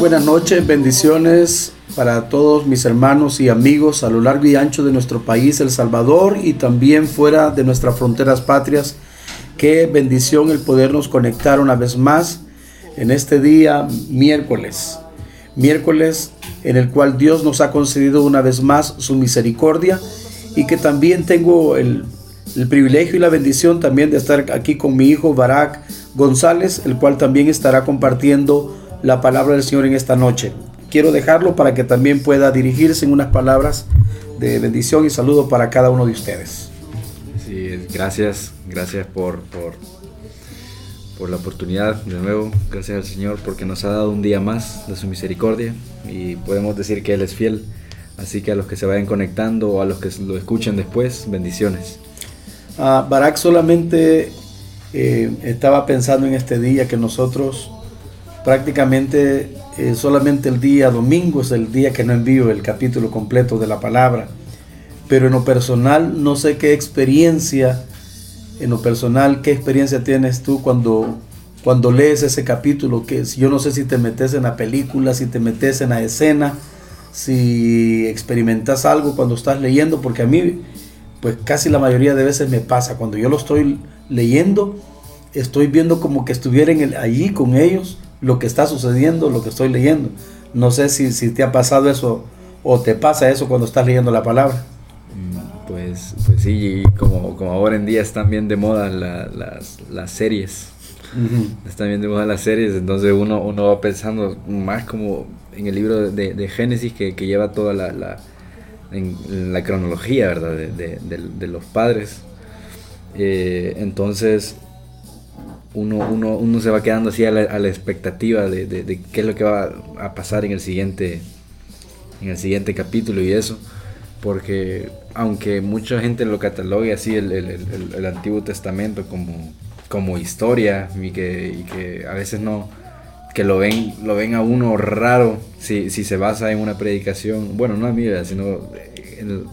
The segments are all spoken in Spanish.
Buenas noches, bendiciones para todos mis hermanos y amigos a lo largo y ancho de nuestro país, El Salvador, y también fuera de nuestras fronteras patrias. Qué bendición el podernos conectar una vez más en este día miércoles. Miércoles en el cual Dios nos ha concedido una vez más su misericordia y que también tengo el, el privilegio y la bendición también de estar aquí con mi hijo Barak González, el cual también estará compartiendo la palabra del Señor en esta noche. Quiero dejarlo para que también pueda dirigirse en unas palabras de bendición y saludo para cada uno de ustedes. Sí, gracias, gracias por, por, por la oportunidad de nuevo. Gracias al Señor porque nos ha dado un día más de su misericordia y podemos decir que Él es fiel. Así que a los que se vayan conectando o a los que lo escuchen después, bendiciones. Uh, Barak solamente eh, estaba pensando en este día que nosotros prácticamente eh, solamente el día domingo es el día que no envío el capítulo completo de la palabra. Pero en lo personal no sé qué experiencia, en lo personal, qué experiencia tienes tú cuando, cuando lees ese capítulo, que yo no sé si te metes en la película, si te metes en la escena, si experimentas algo cuando estás leyendo, porque a mí, pues casi la mayoría de veces me pasa, cuando yo lo estoy leyendo, estoy viendo como que estuviera allí con ellos, lo que está sucediendo, lo que estoy leyendo. No sé si, si te ha pasado eso o te pasa eso cuando estás leyendo la palabra. Mm, pues, pues sí, como, como ahora en día están bien de moda las, las, series. Están bien de moda las series, entonces uno, uno va pensando más como en el libro de, de Génesis que, que, lleva toda la, la, en, la cronología ¿verdad? De, de, de los padres. Eh, entonces uno, uno, uno se va quedando así a la, expectativa de, de, de, qué es lo que va a pasar en el siguiente en el siguiente capítulo y eso. Porque aunque mucha gente lo catalogue así el, el, el, Antiguo Testamento como, como historia y que, y que, a veces no que lo ven lo ven a uno raro si, si se basa en una predicación bueno no a sino en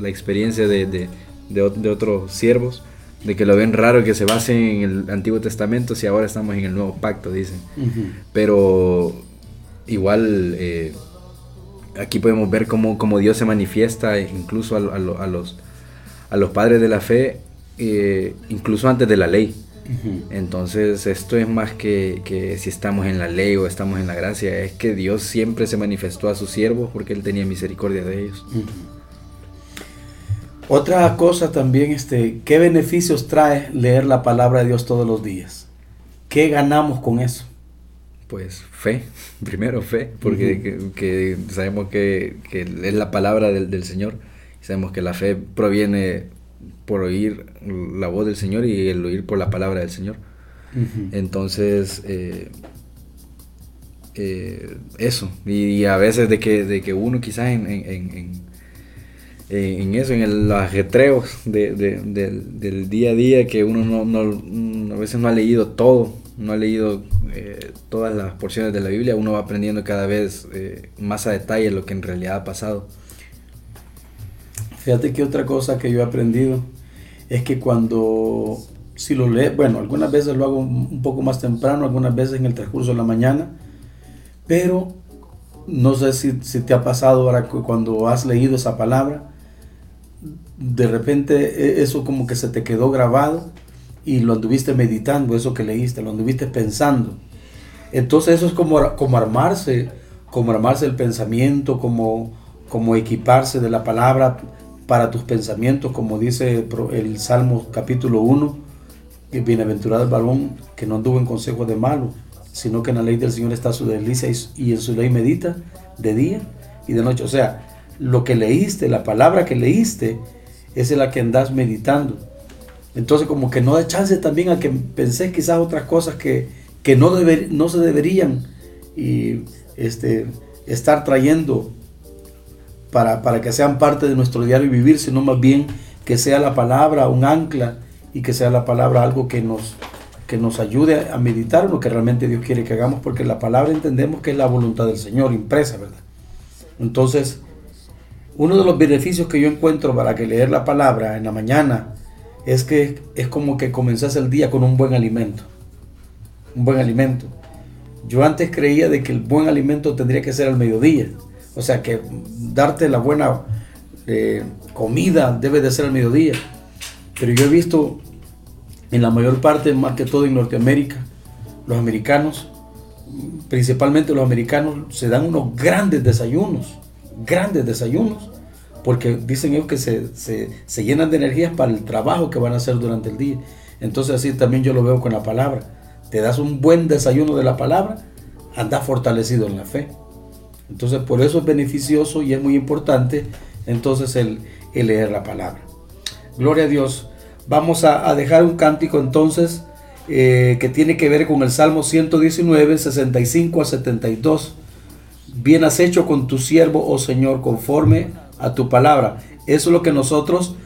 la experiencia de, de, de otros siervos de que lo ven raro que se base en el Antiguo Testamento si ahora estamos en el Nuevo Pacto, dicen. Uh -huh. Pero igual eh, aquí podemos ver cómo, cómo, Dios se manifiesta incluso a, a, a, los, a los padres de la fe, eh, incluso antes de la ley. Uh -huh. Entonces esto es más que, que, si estamos en la ley o estamos en la gracia, es que Dios siempre se manifestó a sus siervos porque Él tenía misericordia de ellos. Uh -huh. Otra cosa también, este, ¿qué beneficios trae leer la palabra de Dios todos los días? ¿Qué ganamos con eso? Pues fe, primero fe, porque uh -huh. que, que, sabemos que, que, es la palabra del, del, Señor. Sabemos que la fe proviene por oír la voz del Señor y el oír por la palabra del Señor. Uh -huh. Entonces, eh, eh, eso. Y, y, a veces de que, de que uno quizás en, en, en en eso, en el, los ajetreos de, de, de, del día a día, que uno no, no, a veces no ha leído todo, no ha leído eh, todas las porciones de la Biblia, uno va aprendiendo cada vez eh, más a detalle lo que en realidad ha pasado. Fíjate que otra cosa que yo he aprendido es que cuando, si lo lees, bueno, algunas veces lo hago un poco más temprano, algunas veces en el transcurso de la mañana, pero no sé si, si te ha pasado ahora cuando has leído esa palabra, de repente e, eso como que se te quedó grabado y lo anduviste meditando, eso que leíste, lo anduviste pensando. Entonces eso es como, como armarse, como armarse el pensamiento, como, como equiparse de la palabra para tus pensamientos, como dice el Salmo capítulo 1, que bienaventurado el varón que no anduvo en consejo de malo, sino que en la ley del Señor está su delicia y en su ley medita de día y de noche. O sea, lo que leíste, la palabra que leíste, es la que andas meditando. Entonces como que no da chance también a que pensé quizás otras cosas que, que no, no se deberían y, este, estar trayendo para, para que sean parte de nuestro diario vivir, sino más bien que sea la palabra un ancla y que sea la palabra algo que nos, que nos ayude a meditar lo que realmente Dios quiere que hagamos, porque la palabra entendemos que es la voluntad del Señor impresa, ¿verdad? Entonces, uno de los beneficios que yo encuentro para que leer la palabra en la mañana es que es como que comenzás el día con un buen alimento. Un buen alimento. Yo antes creía de que el buen alimento tendría que ser al mediodía. O sea, que darte la buena eh, comida debe de ser al mediodía. Pero yo he visto en la mayor parte, más que todo en Norteamérica, los americanos, principalmente los americanos, se dan unos grandes desayunos, grandes desayunos, porque dicen ellos que se, se llenan de energías para el trabajo que van a hacer durante el día. Entonces así también yo lo veo con la palabra. Te das un buen desayuno de la palabra, andas fortalecido en la fe. Entonces por eso es beneficioso y es muy importante entonces el, leer la palabra. Gloria a Dios. Vamos a, dejar un cántico entonces eh, que tiene que ver con el Salmo 119, 65 a 72. Bien has hecho con tu siervo, oh Señor, conforme a tu palabra. Eso es lo que nosotros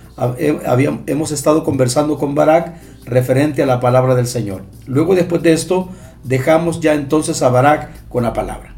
hemos estado conversando con Barak referente a la palabra del Señor. Luego después de esto, dejamos ya entonces a Barak con la palabra.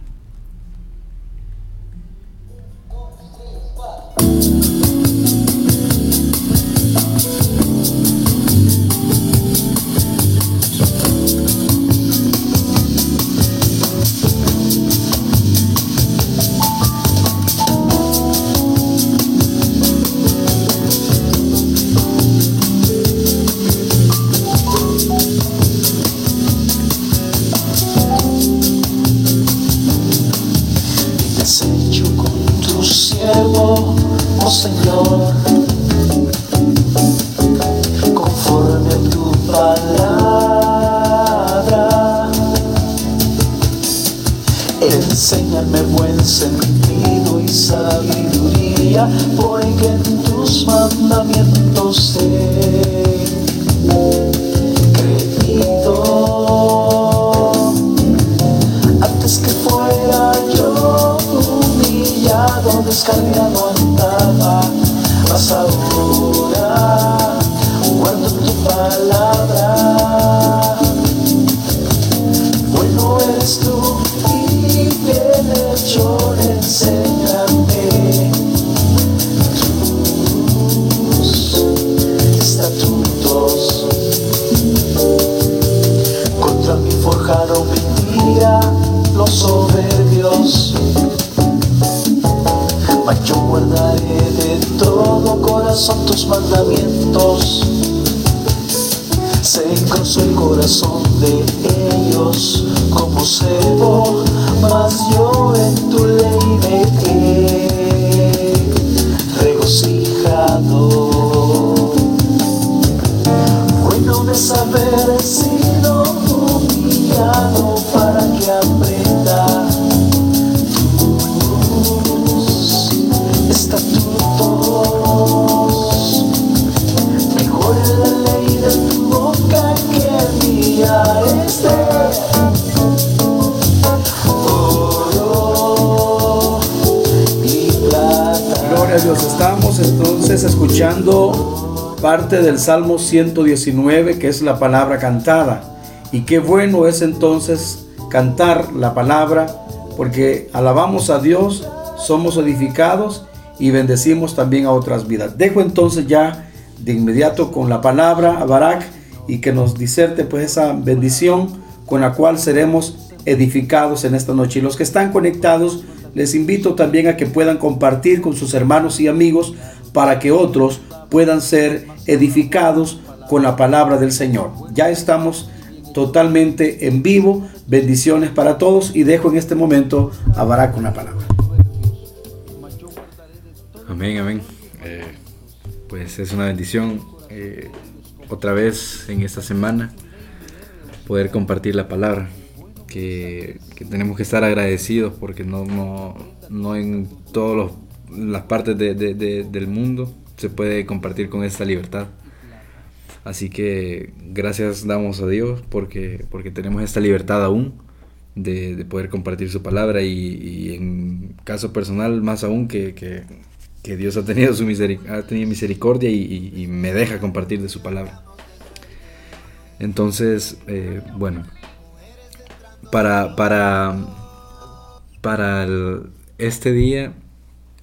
119, que es la palabra cantada. Y qué bueno es entonces cantar la palabra, porque alabamos a Dios, somos edificados y bendecimos también a otras vidas. Dejo entonces ya de inmediato con la palabra a Barak y que nos diserte pues esa bendición con la cual seremos edificados en esta noche. Y los que están conectados, les invito también a que puedan compartir con sus hermanos y amigos para que otros puedan ser edificados con la palabra del Señor. Ya estamos totalmente en vivo. Bendiciones para todos y dejo en este momento a Barak con la palabra. Amén, amén. Eh, pues es una bendición eh, otra vez en esta semana poder compartir la palabra. Que, tenemos que estar agradecidos porque no, no, no en todos los las partes del mundo se puede compartir con esta libertad. Así que gracias damos a Dios porque, porque tenemos esta libertad aún de, poder compartir su palabra y, en caso personal más aún que, Dios ha tenido, su misericordia y, me deja compartir de su palabra. Entonces, eh, bueno, para, para, para este día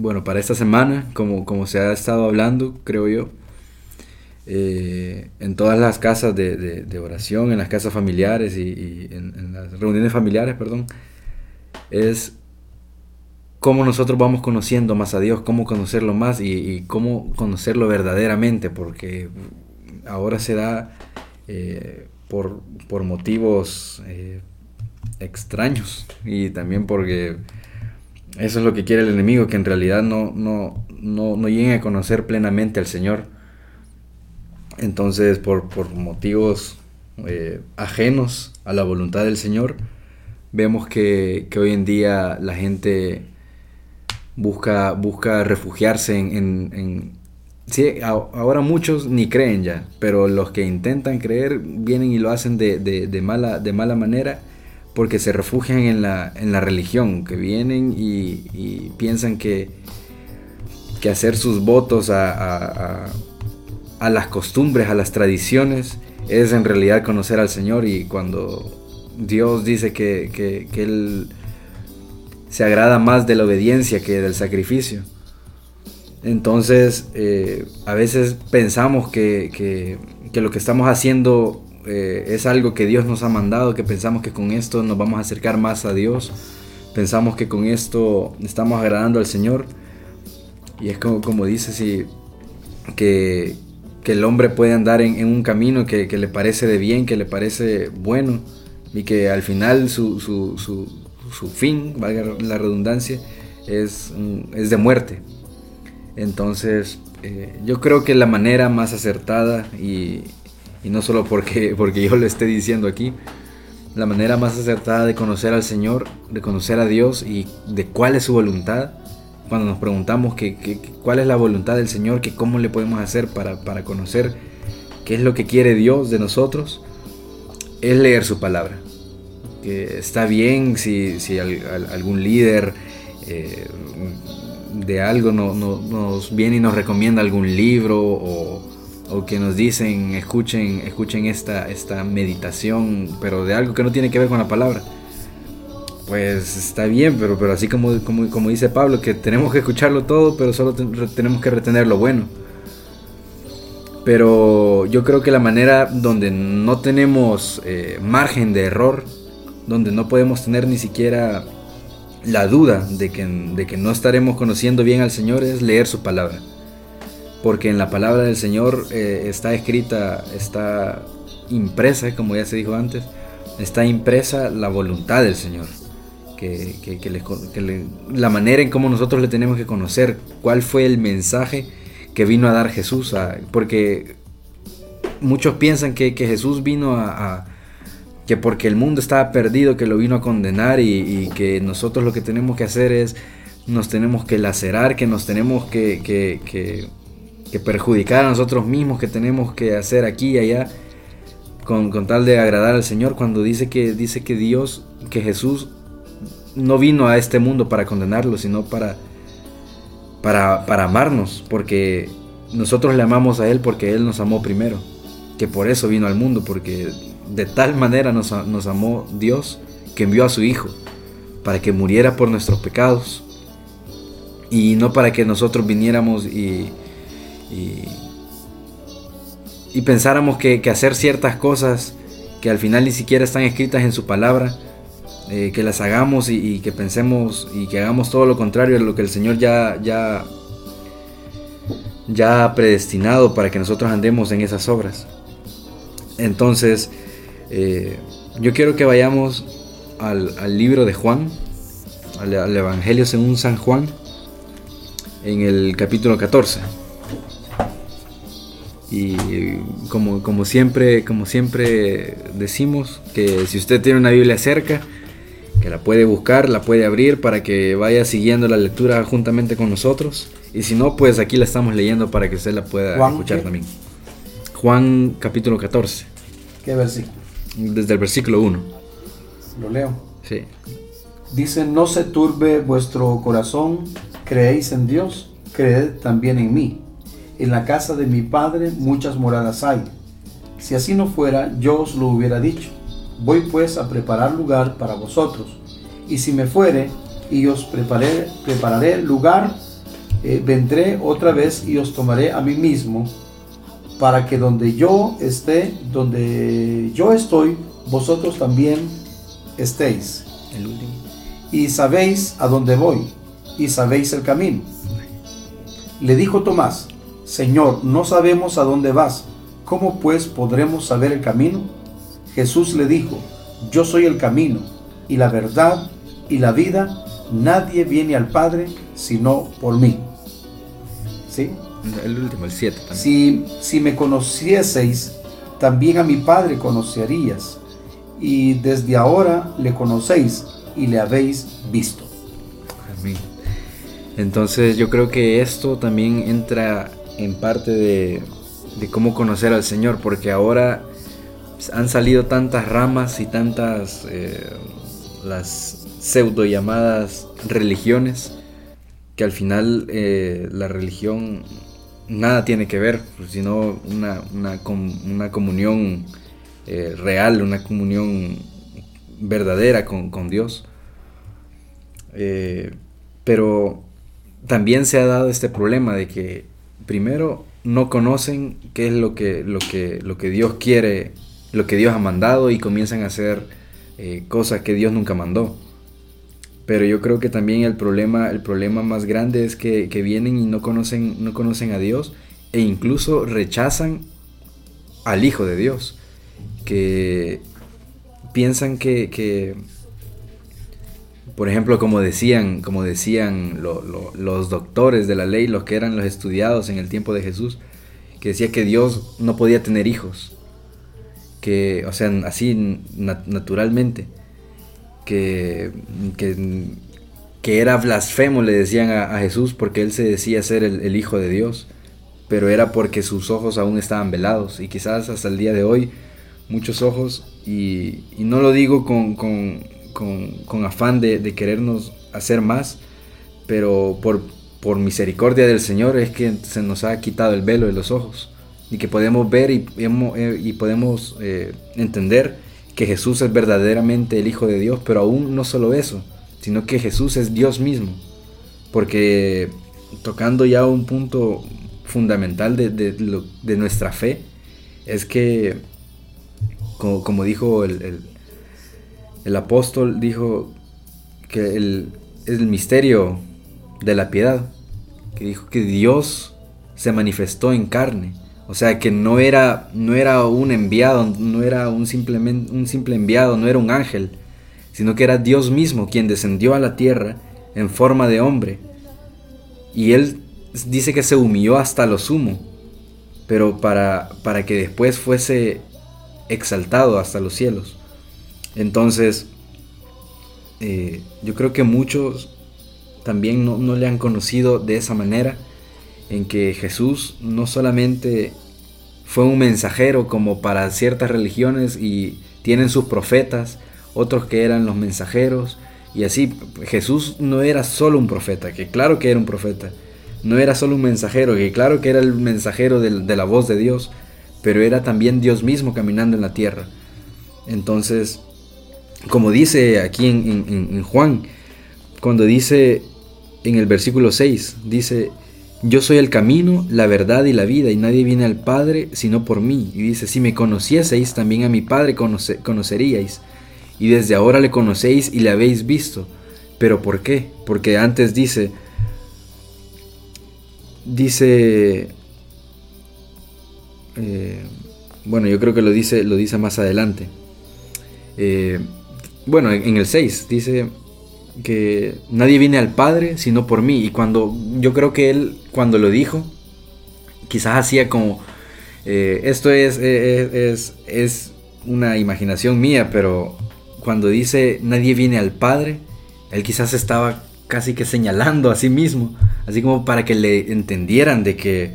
bueno, para esta semana, como, como se ha estado hablando, creo yo, eh, en todas las casas de, oración, en las casas familiares y, en, las reuniones familiares, perdón, es cómo nosotros vamos conociendo más a Dios, cómo conocerlo más y, cómo conocerlo verdaderamente, porque ahora se da eh, por, por, motivos eh, extraños y también porque eso es lo que quiere el enemigo, que en realidad no, no, no, no lleguen a conocer plenamente al Señor. Entonces, por, motivos eh, ajenos a la voluntad del Señor, vemos que, hoy en día la gente busca, busca refugiarse en, Sí, ahora muchos ni creen ya, pero los que intentan creer vienen y lo hacen de, mala, de mala manera porque se refugian en la, en la religión, que vienen y, piensan que, que hacer sus votos a las costumbres, a las tradiciones, es en realidad conocer al Señor y cuando Dios dice que, Él se agrada más de la obediencia que del sacrificio. Entonces, eh, a veces pensamos que, lo que estamos haciendo eh, es algo que Dios nos ha mandado, que pensamos que con esto nos vamos a acercar más a Dios, pensamos que con esto estamos agradando al Señor. Y es como, como dice, si, que, que el hombre puede andar en, un camino que, le parece de bien, que le parece bueno, y que al final su, fin, valga la redundancia, es, es de muerte. Entonces, eh, yo creo que la manera más acertada, y, y, no solo porque, porque yo lo esté diciendo aquí, la manera más acertada de conocer al Señor, de conocer a Dios y de cuál es su voluntad, cuando nos preguntamos que, cuál es la voluntad del Señor, que cómo le podemos hacer para, conocer qué es lo que quiere Dios de nosotros, es leer su palabra. Que está bien si, algún líder eh, de algo nos viene y nos recomienda algún libro o, que nos dicen escuchen, escuchen esta, esta meditación, pero de algo que no tiene que ver con la palabra pues está bien, pero, pero así como, como, dice Pablo, que tenemos que escucharlo todo, pero solo tenemos que retener lo bueno. Pero yo creo que la manera donde no tenemos eh, margen de error, donde no podemos tener ni siquiera la duda de que, de que no estaremos conociendo bien al Señor, es leer su palabra. Porque en la palabra del Señor eh, está escrita, está impresa, como ya se dijo antes, está impresa la voluntad del Señor que, la manera en cómo nosotros le tenemos que conocer, cuál fue el mensaje que vino a dar Jesús, porque muchos piensan que, Jesús vino a, que porque el mundo estaba perdido, que lo vino a condenar y, que nosotros lo que tenemos que hacer es, nos tenemos que lacerar, que nos tenemos que, que, perjudicar a nosotros mismos, que tenemos que hacer aquí y allá. Con, con, tal de agradar al Señor cuando dice que dice que Dios que Jesús no vino a este mundo para condenarlo, sino para, para, para amarnos, porque nosotros le amamos a Él porque Él nos amó primero, que por eso vino al mundo, porque de tal manera nos, amó Dios que envió a su Hijo, para que muriera por nuestros pecados, y no para que nosotros viniéramos y, y, pensáramos que, que hacer ciertas cosas que al final ni siquiera están escritas en su palabra, eh, que las hagamos y, que pensemos y que hagamos todo lo contrario de lo que el Señor ya, ya, ya ha predestinado para que nosotros andemos en esas obras. Entonces, eh, yo quiero que vayamos al, libro de Juan, al, Evangelio según San Juan, en el capítulo 14. Y como, como, siempre, como siempre decimos, que si usted tiene una Biblia cerca, que la puede buscar, la puede abrir para que vaya siguiendo la lectura juntamente con nosotros. Y si no, pues aquí la estamos leyendo para que usted la pueda escuchar también. Juan capítulo 14. ¿Qué versículo? Desde el versículo 1. Lo leo. Sí. Dice, no se turbe vuestro corazón, creéis en Dios, creed también en mí. En la casa de mi Padre muchas moradas hay. Si así no fuera, yo os lo hubiera dicho Voy pues a preparar lugar para vosotros. Y si me fuere y os preparé, prepararé lugar, eh, vendré otra vez y os tomaré a mí mismo, para que donde yo esté, donde yo estoy, vosotros también estéis. El último. Y sabéis a dónde voy, y sabéis el camino. Le dijo Tomás, Señor, no sabemos a dónde vas, ¿cómo pues podremos saber el camino? Jesús le dijo, Yo soy el camino, y la verdad, y la vida, nadie viene al Padre sino por mí. ¿Sí? El último, el 7 Si, si me conocieseis, también a mi Padre conocerías, y desde ahora le conocéis y le habéis visto. Amén. Entonces yo creo que esto también entra en parte de, de cómo conocer al Señor, porque ahora han salido tantas ramas y tantas eh, las pseudo llamadas religiones que al final eh, la religión nada tiene que ver, sino una, una, una comunión eh, real, una comunión verdadera con, con Dios. pero también se ha dado este problema de que primero no conocen qué es lo que, lo que, lo que Dios quiere, lo que Dios ha mandado y comienzan a hacer eh, cosas que Dios nunca mandó. Pero yo creo que también el problema, el problema más grande es que, vienen y no conocen, no conocen a Dios e incluso rechazan al Hijo de Dios. Que piensan que, que por ejemplo, como decían, como decían los doctores de la ley, los que eran los estudiados en el tiempo de Jesús, que decía que Dios no podía tener hijos, que, o sea, así naturalmente, que, que, era blasfemo, le decían a, Jesús, porque él se decía ser el, hijo de Dios, pero era porque sus ojos aún estaban velados, y quizás hasta el día de hoy muchos ojos, y, no lo digo con con, afán de, querernos hacer más, pero por, por misericordia del Señor es que se nos ha quitado el velo de los ojos y que podemos ver y, eh, podemos eh, entender que Jesús es verdaderamente el Hijo de Dios, pero aún no solo eso, sino que Jesús es Dios mismo, porque tocando ya un punto fundamental de, nuestra fe, es que, como, dijo el, el apóstol dijo que el, el misterio de la piedad, que dijo que Dios se manifestó en carne. O sea, que no era, no era un enviado, no era un, simplemente, un simple enviado, no era un ángel, sino que era Dios mismo quien descendió a la tierra en forma de hombre. Y él dice que se humilló hasta lo sumo, pero para, para que después fuese exaltado hasta los cielos. Entonces, eh, yo creo que muchos también no, le han conocido de esa manera, en que Jesús no solamente fue un mensajero como para ciertas religiones y tienen sus profetas, otros que eran los mensajeros, y así Jesús no era solo un profeta, que claro que era un profeta, no era solo un mensajero, que claro que era el mensajero de la voz de Dios, pero era también Dios mismo caminando en la tierra. Entonces, como dice aquí en, Juan, cuando dice en el versículo 6, dice, yo soy el camino, la verdad y la vida, y nadie viene al Padre sino por mí. Y dice, si me conocieseis, también a mi Padre conoceríais. Y desde ahora le conocéis y le habéis visto. ¿Pero por qué? Porque antes dice, dice, eh, bueno, yo creo que lo dice, lo dice más adelante. Eh, bueno, en el 6 dice que nadie viene al Padre sino por mí. Y cuando yo creo que él, cuando lo dijo, quizás hacía como, eh, esto es, eh, eh, es, es, una imaginación mía, pero cuando dice nadie viene al Padre, él quizás estaba casi que señalando a sí mismo, así como para que le entendieran de que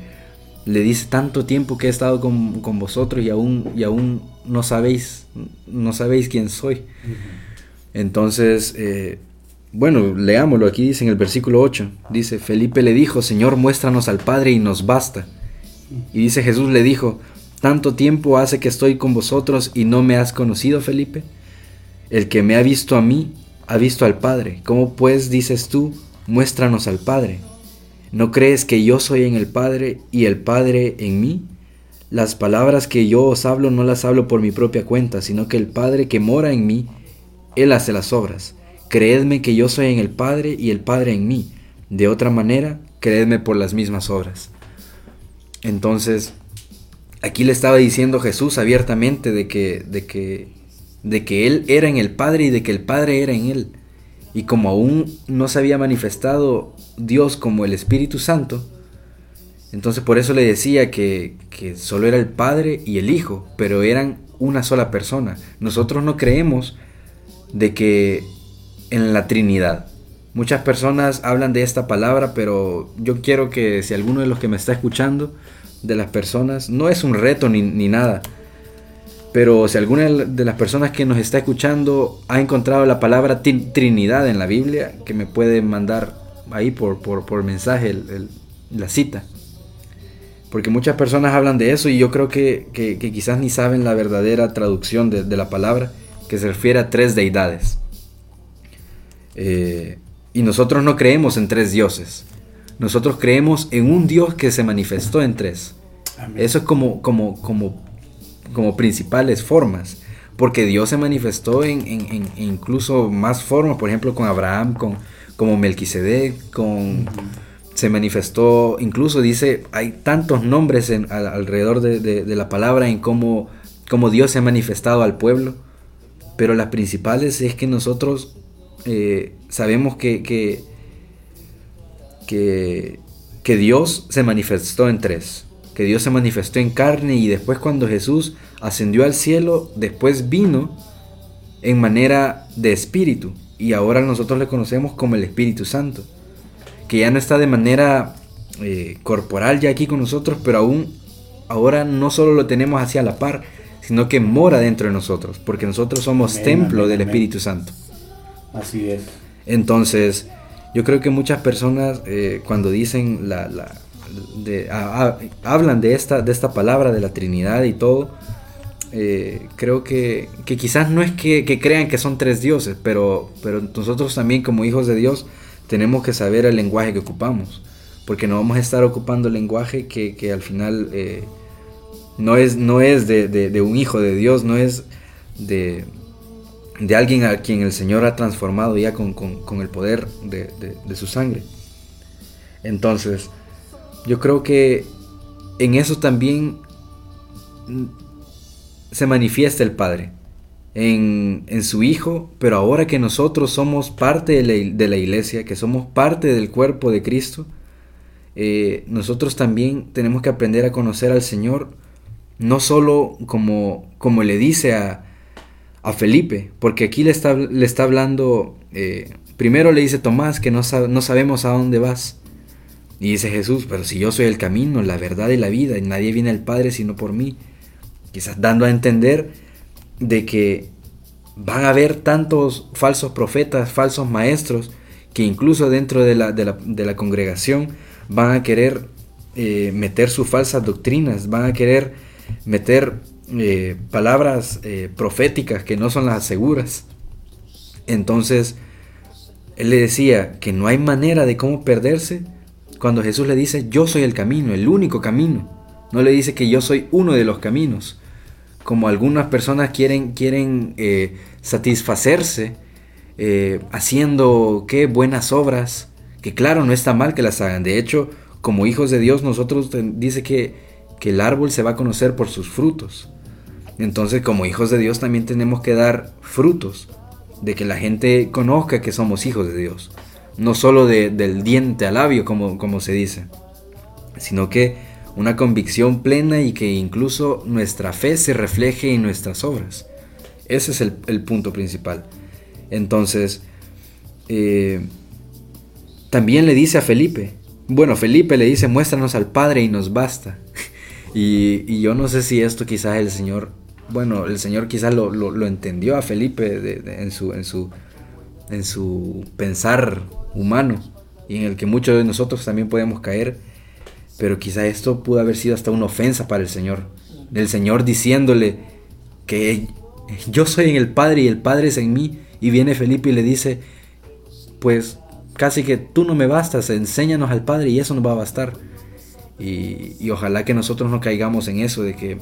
le dice tanto tiempo que he estado con, vosotros y aún, y aún no sabéis, no sabéis quién soy. Entonces, eh, bueno, leámoslo, aquí dice en el versículo 8, dice, Felipe le dijo, Señor, muéstranos al Padre y nos basta. Y dice Jesús le dijo, ¿tanto tiempo hace que estoy con vosotros y no me has conocido, Felipe? El que me ha visto a mí, ha visto al Padre. ¿Cómo pues dices tú, muéstranos al Padre? ¿No crees que yo soy en el Padre y el Padre en mí? las palabras que yo os hablo no las hablo por mi propia cuenta, sino que el Padre que mora en mí, Él hace las obras. Creedme que yo soy en el Padre y el Padre en mí. De otra manera, creedme por las mismas obras. Entonces, aquí le estaba diciendo Jesús abiertamente de que, de que, de que Él era en el Padre y de que el Padre era en Él. Y como aún no se había manifestado Dios como el Espíritu Santo, entonces por eso le decía que, que solo era el Padre y el Hijo, pero eran una sola persona. Nosotros no creemos de que en la Trinidad. Muchas personas hablan de esta palabra, pero yo quiero que si alguno de los que me está escuchando, de las personas, no es un reto ni, nada, pero si alguna de las personas que nos está escuchando ha encontrado la palabra Trinidad en la Biblia, que me puede mandar ahí por, por, mensaje la cita. Porque muchas personas hablan de eso y yo creo que, quizás ni saben la verdadera traducción de, la palabra, que se refiere a tres deidades. Eh, y nosotros no creemos en tres dioses. Nosotros creemos en un Dios que se manifestó en tres. Eso es como, como, como, como principales formas. Porque Dios se manifestó en, incluso más formas, por ejemplo, con Abraham, con, como Melquisedec, con... Se manifestó, incluso dice, hay tantos nombres en, alrededor de, la palabra en cómo, cómo Dios se ha manifestado al pueblo. Pero las principales es que nosotros eh, sabemos que, que, que, Dios se manifestó en tres. Que Dios se manifestó en carne y después cuando Jesús ascendió al cielo, después vino en manera de espíritu. Y ahora nosotros le conocemos como el Espíritu Santo. Que ya no está de manera eh, corporal ya aquí con nosotros, pero aún ahora no solo lo tenemos hacia la par, sino que mora dentro de nosotros, porque nosotros somos templo del Espíritu Santo. Así es. Entonces, yo creo que muchas personas eh, cuando dicen la, hablan de esta, de esta palabra, de la Trinidad y todo, eh, creo que, quizás no es que, crean que son tres dioses, pero, pero nosotros también como hijos de Dios tenemos que saber el lenguaje que ocupamos, porque no vamos a estar ocupando el lenguaje que, al final eh, no es, no es de un hijo de Dios, no es de, de alguien a quien el Señor ha transformado ya con, el poder de, su sangre. Entonces, yo creo que en eso también se manifiesta el Padre, en, su Hijo, pero ahora que nosotros somos parte de la, iglesia, que somos parte del cuerpo de Cristo, eh, nosotros también tenemos que aprender a conocer al Señor, no solo como, como le dice a, a Felipe, porque aquí le está, le está hablando, eh, primero le dice Tomás que no, no sabemos a dónde vas. Y dice Jesús, pero si yo soy el camino, la verdad y la vida, y nadie viene al Padre sino por mí. Quizás dando a entender de que van a haber tantos falsos profetas, falsos maestros, que incluso dentro de la, de la, congregación van a querer eh, meter sus falsas doctrinas, van a querer meter eh, palabras eh, proféticas que no son las seguras. Entonces, él le decía que no hay manera de cómo perderse cuando Jesús le dice, yo soy el camino, el único camino. No le dice que yo soy uno de los caminos. Como algunas personas quieren, quieren eh, satisfacerse haciendo qué buenas obras, que claro, no está mal que las hagan. De hecho, como hijos de Dios, nosotros dice que, que el árbol se va a conocer por sus frutos. Entonces, como hijos de Dios, también tenemos que dar frutos de que la gente conozca que somos hijos de Dios. No solo del diente al labio, como, como se dice, sino que una convicción plena y que incluso nuestra fe se refleje en nuestras obras. Ese es el, punto principal. Entonces, eh, también le dice a Felipe, bueno, Felipe le dice, muéstranos al Padre y nos basta. y, y, yo no sé si esto quizás el Señor bueno, el Señor quizás lo, entendió a Felipe en, su, en, su, en su pensar humano y en el que muchos de nosotros también podemos caer, pero quizás esto pudo haber sido hasta una ofensa para el Señor, del Señor diciéndole que yo soy en el Padre y el Padre es en mí, y viene Felipe y le dice, pues casi que tú no me bastas, enséñanos al Padre y eso nos va a bastar. Y, ojalá que nosotros no caigamos en eso de que,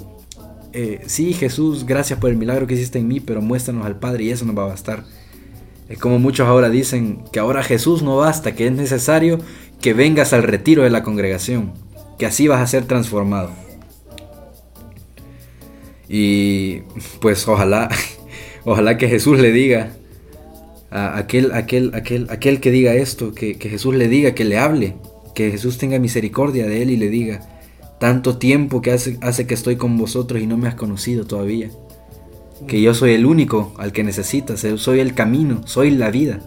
eh, sí, Jesús, gracias por el milagro que hiciste en mí, pero muéstranos al Padre y eso nos va a bastar. Es como muchos ahora dicen que ahora Jesús no basta, que es necesario que vengas al retiro de la congregación, que así vas a ser transformado. Y pues ojalá, ojalá que Jesús le diga a aquel, aquel, aquel, aquel que diga esto, que, Jesús le diga, que le hable, que Jesús tenga misericordia de él y le diga, tanto tiempo que hace, hace que estoy con vosotros y no me has conocido todavía, que yo soy el único al que necesitas, soy el camino, soy la vida,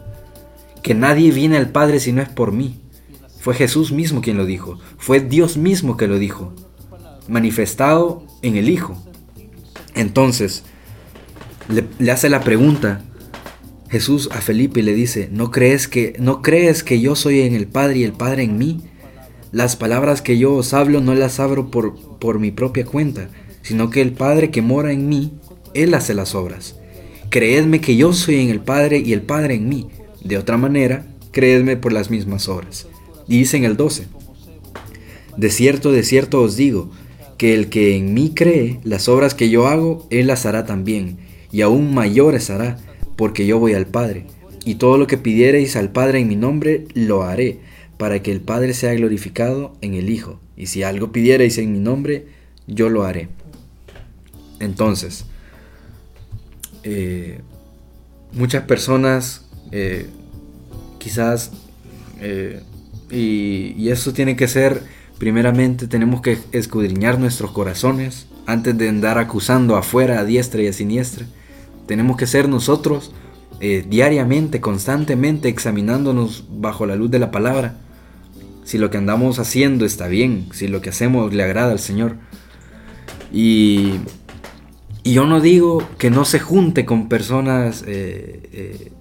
que nadie viene al Padre si no es por mí. Fue Jesús mismo quien lo dijo, fue Dios mismo que lo dijo, manifestado en el Hijo. Entonces, le, hace la pregunta Jesús a Felipe le dice, ¿no crees que no crees que yo soy en el Padre y el Padre en mí? Las palabras que yo os hablo no las abro por, por mi propia cuenta, sino que el Padre que mora en mí, Él hace las obras. Creedme que yo soy en el Padre y el Padre en mí. De otra manera, creedme por las mismas obras. Dice en el 12, De cierto, de cierto os digo, que el que en mí cree, las obras que yo hago, él las hará también, y aún mayores hará, porque yo voy al Padre. Y todo lo que pidiereis al Padre en mi nombre, lo haré, para que el Padre sea glorificado en el Hijo. Y si algo pidiereis en mi nombre, yo lo haré. Entonces, eh, muchas personas eh, quizás, eh, y, eso tiene que ser Primeramente tenemos que escudriñar nuestros corazones antes de andar acusando afuera, a diestra y a siniestra. Tenemos que ser nosotros diariamente, constantemente examinándonos bajo la luz de la palabra. Si lo que andamos haciendo está bien, si lo que hacemos le agrada al Señor. Y, yo no digo que no se junte con personas eh, eh,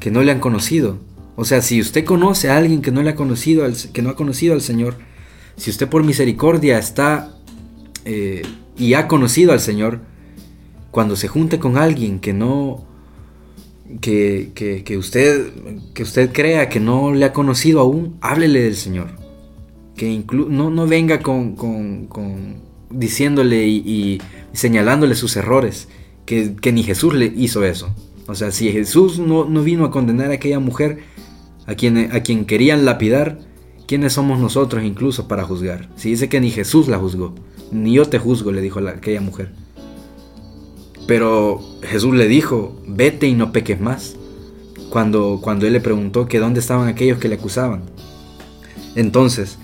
que no le han conocido. O sea, si usted conoce a alguien que no le ha conocido, que no ha conocido al Señor, si usted por misericordia está eh, y ha conocido al Señor, cuando se junte con alguien que no, que, que, usted, que usted crea que no le ha conocido aún, háblele del Señor. Que no, no venga con, con, diciéndole y, señalándole sus errores, que, que, ni Jesús le hizo eso. O sea, si Jesús no, no vino a condenar a aquella mujer a quien, a quien querían lapidar, ¿Quiénes somos nosotros incluso para juzgar? Si dice que ni Jesús la juzgó, ni yo te juzgo, le dijo a aquella mujer. Pero Jesús le dijo, vete y no peques más. Cuando, cuando él le preguntó que dónde estaban aquellos que le acusaban. Entonces,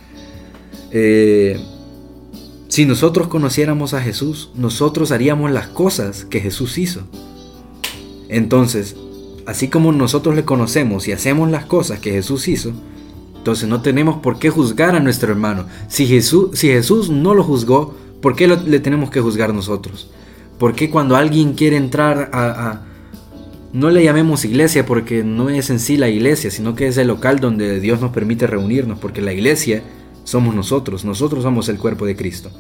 eh, si nosotros conociéramos a Jesús, nosotros haríamos las cosas que Jesús hizo. Entonces, así como nosotros le conocemos y hacemos las cosas que Jesús hizo, entonces no tenemos por qué juzgar a nuestro hermano. Si Jesús, si Jesús no lo juzgó, ¿por qué le tenemos que juzgar nosotros? ¿Por qué cuando alguien quiere entrar a, No le llamemos iglesia porque no es en sí la iglesia, sino que es el local donde Dios nos permite reunirnos, porque la iglesia somos nosotros, nosotros somos el cuerpo de Cristo.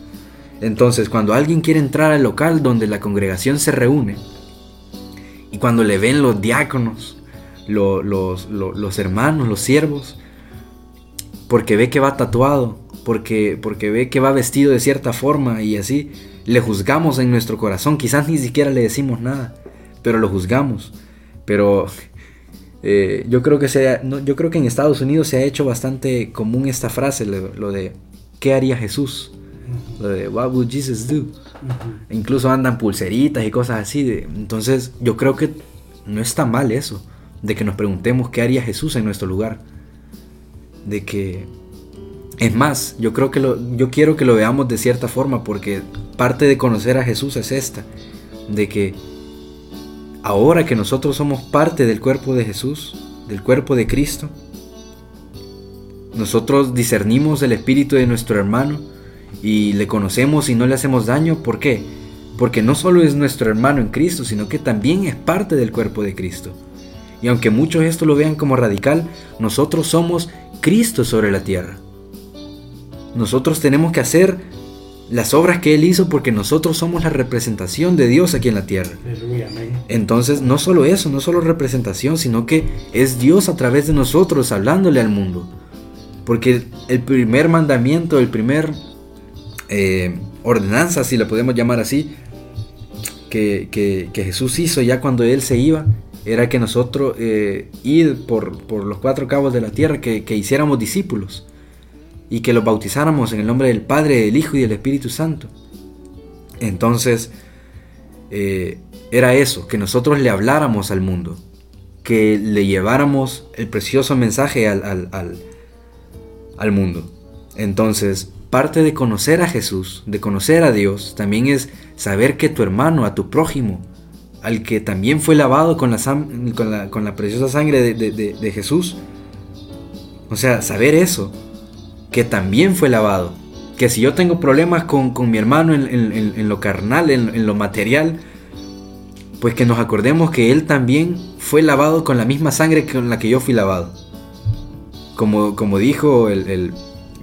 Entonces, cuando alguien quiere entrar al local donde la congregación se reúne, y cuando le ven los diáconos, los, los hermanos, los siervos, porque ve que va tatuado, porque, porque ve que va vestido de cierta forma y así, le juzgamos en nuestro corazón. Quizás ni siquiera le decimos nada, pero lo juzgamos. Pero eh, yo, creo que sea, yo creo que en Estados Unidos se ha hecho bastante común esta frase, lo, de ¿qué haría Jesús? Lo de What would Jesus do? Incluso andan pulseritas y cosas así. entonces yo creo que no está mal eso, de que nos preguntemos qué haría Jesús en nuestro lugar de que es más, yo creo que lo, yo quiero que lo veamos de cierta forma porque parte de conocer a Jesús es esta, de que ahora que nosotros somos parte del cuerpo de Jesús, del cuerpo de Cristo, nosotros discernimos el espíritu de nuestro hermano y le conocemos y no le hacemos daño, ¿por qué? Porque no solo es nuestro hermano en Cristo, sino que también es parte del cuerpo de Cristo. Y aunque muchos esto lo vean como radical, nosotros somos Cristo sobre la tierra. Nosotros tenemos que hacer las obras que Él hizo porque nosotros somos la representación de Dios aquí en la tierra. Entonces, no solo eso, no solo representación, sino que es Dios a través de nosotros hablándole al mundo. Porque el primer mandamiento, el primer eh, ordenanza, si la podemos llamar así, que, Jesús hizo ya cuando Él se iba, era que nosotros eh, ir por, los cuatro cabos de la tierra, que, hiciéramos discípulos y que los bautizáramos en el nombre del Padre, del Hijo y del Espíritu Santo. Entonces, eh, era eso, que nosotros le habláramos al mundo, que le lleváramos el precioso mensaje al, al mundo. Entonces, parte de conocer a Jesús, de conocer a Dios, también es saber que tu hermano, a tu prójimo, al que también fue lavado con la, con la, preciosa sangre de, Jesús, o sea, saber eso, que también fue lavado, que si yo tengo problemas con, mi hermano en, lo carnal, en, lo material, pues que nos acordemos que Él también fue lavado con la misma sangre con la que yo fui lavado. Como, como dijo el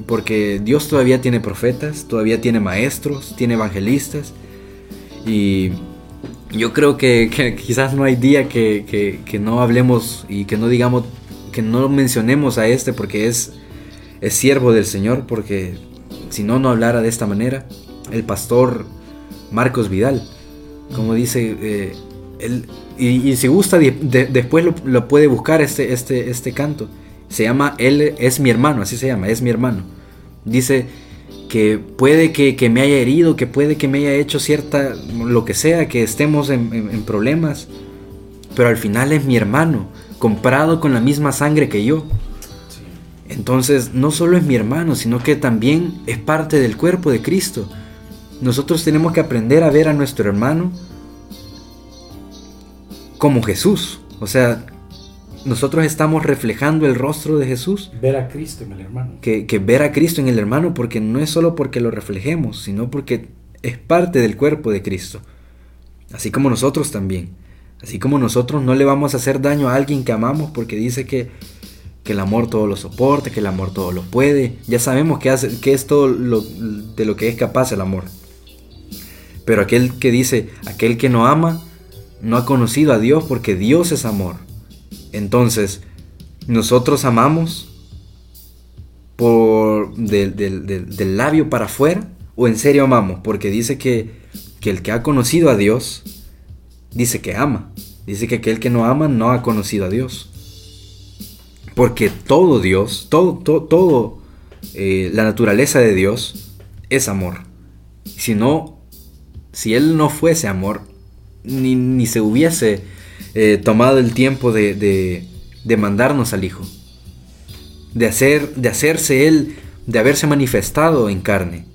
porque Dios todavía tiene profetas, todavía tiene maestros, tiene evangelistas. Y yo creo que, quizás no hay día que, no hablemos y que no digamos, que no mencionemos a este porque es, es siervo del Señor, porque si no, no hablara de esta manera. El pastor Marcos Vidal, como dice, eh, él, y, si gusta, después lo, puede buscar este, este, este canto. Se llama Él es mi hermano, así se llama, es mi hermano. Dice que puede que, me haya herido, que puede que me haya hecho cierta, lo que sea, que estemos en, problemas, pero al final es mi hermano, comprado con la misma sangre que yo. Entonces no solo es mi hermano, sino que también es parte del cuerpo de Cristo. Nosotros tenemos que aprender a ver a nuestro hermano como Jesús. O sea, nosotros estamos reflejando el rostro de Jesús. Ver a Cristo en el hermano. Que, ver a Cristo en el hermano porque no es solo porque lo reflejemos, sino porque es parte del cuerpo de Cristo. Así como nosotros también. Así como nosotros no le vamos a hacer daño a alguien que amamos porque dice que, que el amor todo lo soporta, que el amor todo lo puede. Ya sabemos que, hace, que es todo lo, de lo que es capaz el amor. Pero aquel que dice, aquel que no ama, no ha conocido a Dios porque Dios es amor. Entonces, nosotros amamos por del, labio para afuera o en serio amamos, porque dice que, el que ha conocido a Dios, dice que ama. Dice que aquel que no ama no ha conocido a Dios. Porque todo Dios, todo, todo, eh, la naturaleza de Dios es amor. Si no, si Él no fuese amor, ni, ni se hubiese eh, tomado el tiempo de, mandarnos al Hijo, de, hacer, de hacerse Él, de haberse manifestado en carne,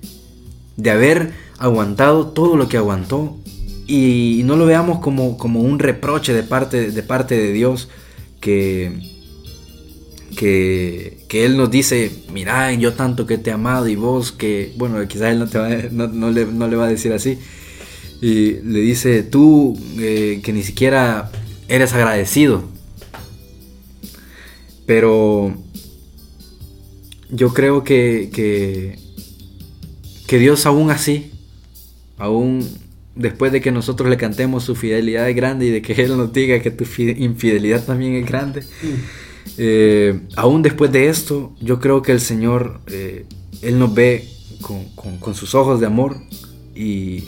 de haber aguantado todo lo que aguantó. Y, no lo veamos como, como, un reproche de parte, de parte de Dios que, que, Él nos dice, mira, yo tanto que te he amado y vos que, bueno, quizás Él no, te va, no, le, no le, va a decir así. Y le dice, tú eh, que ni siquiera eres agradecido. Pero yo creo que, que, que, Dios aún así, aún después de que nosotros le cantemos su fidelidad es grande y de que Él nos diga que tu infidelidad también es grande, eh, aún después de esto, yo creo que el Señor, eh, Él nos ve con, sus ojos de amor y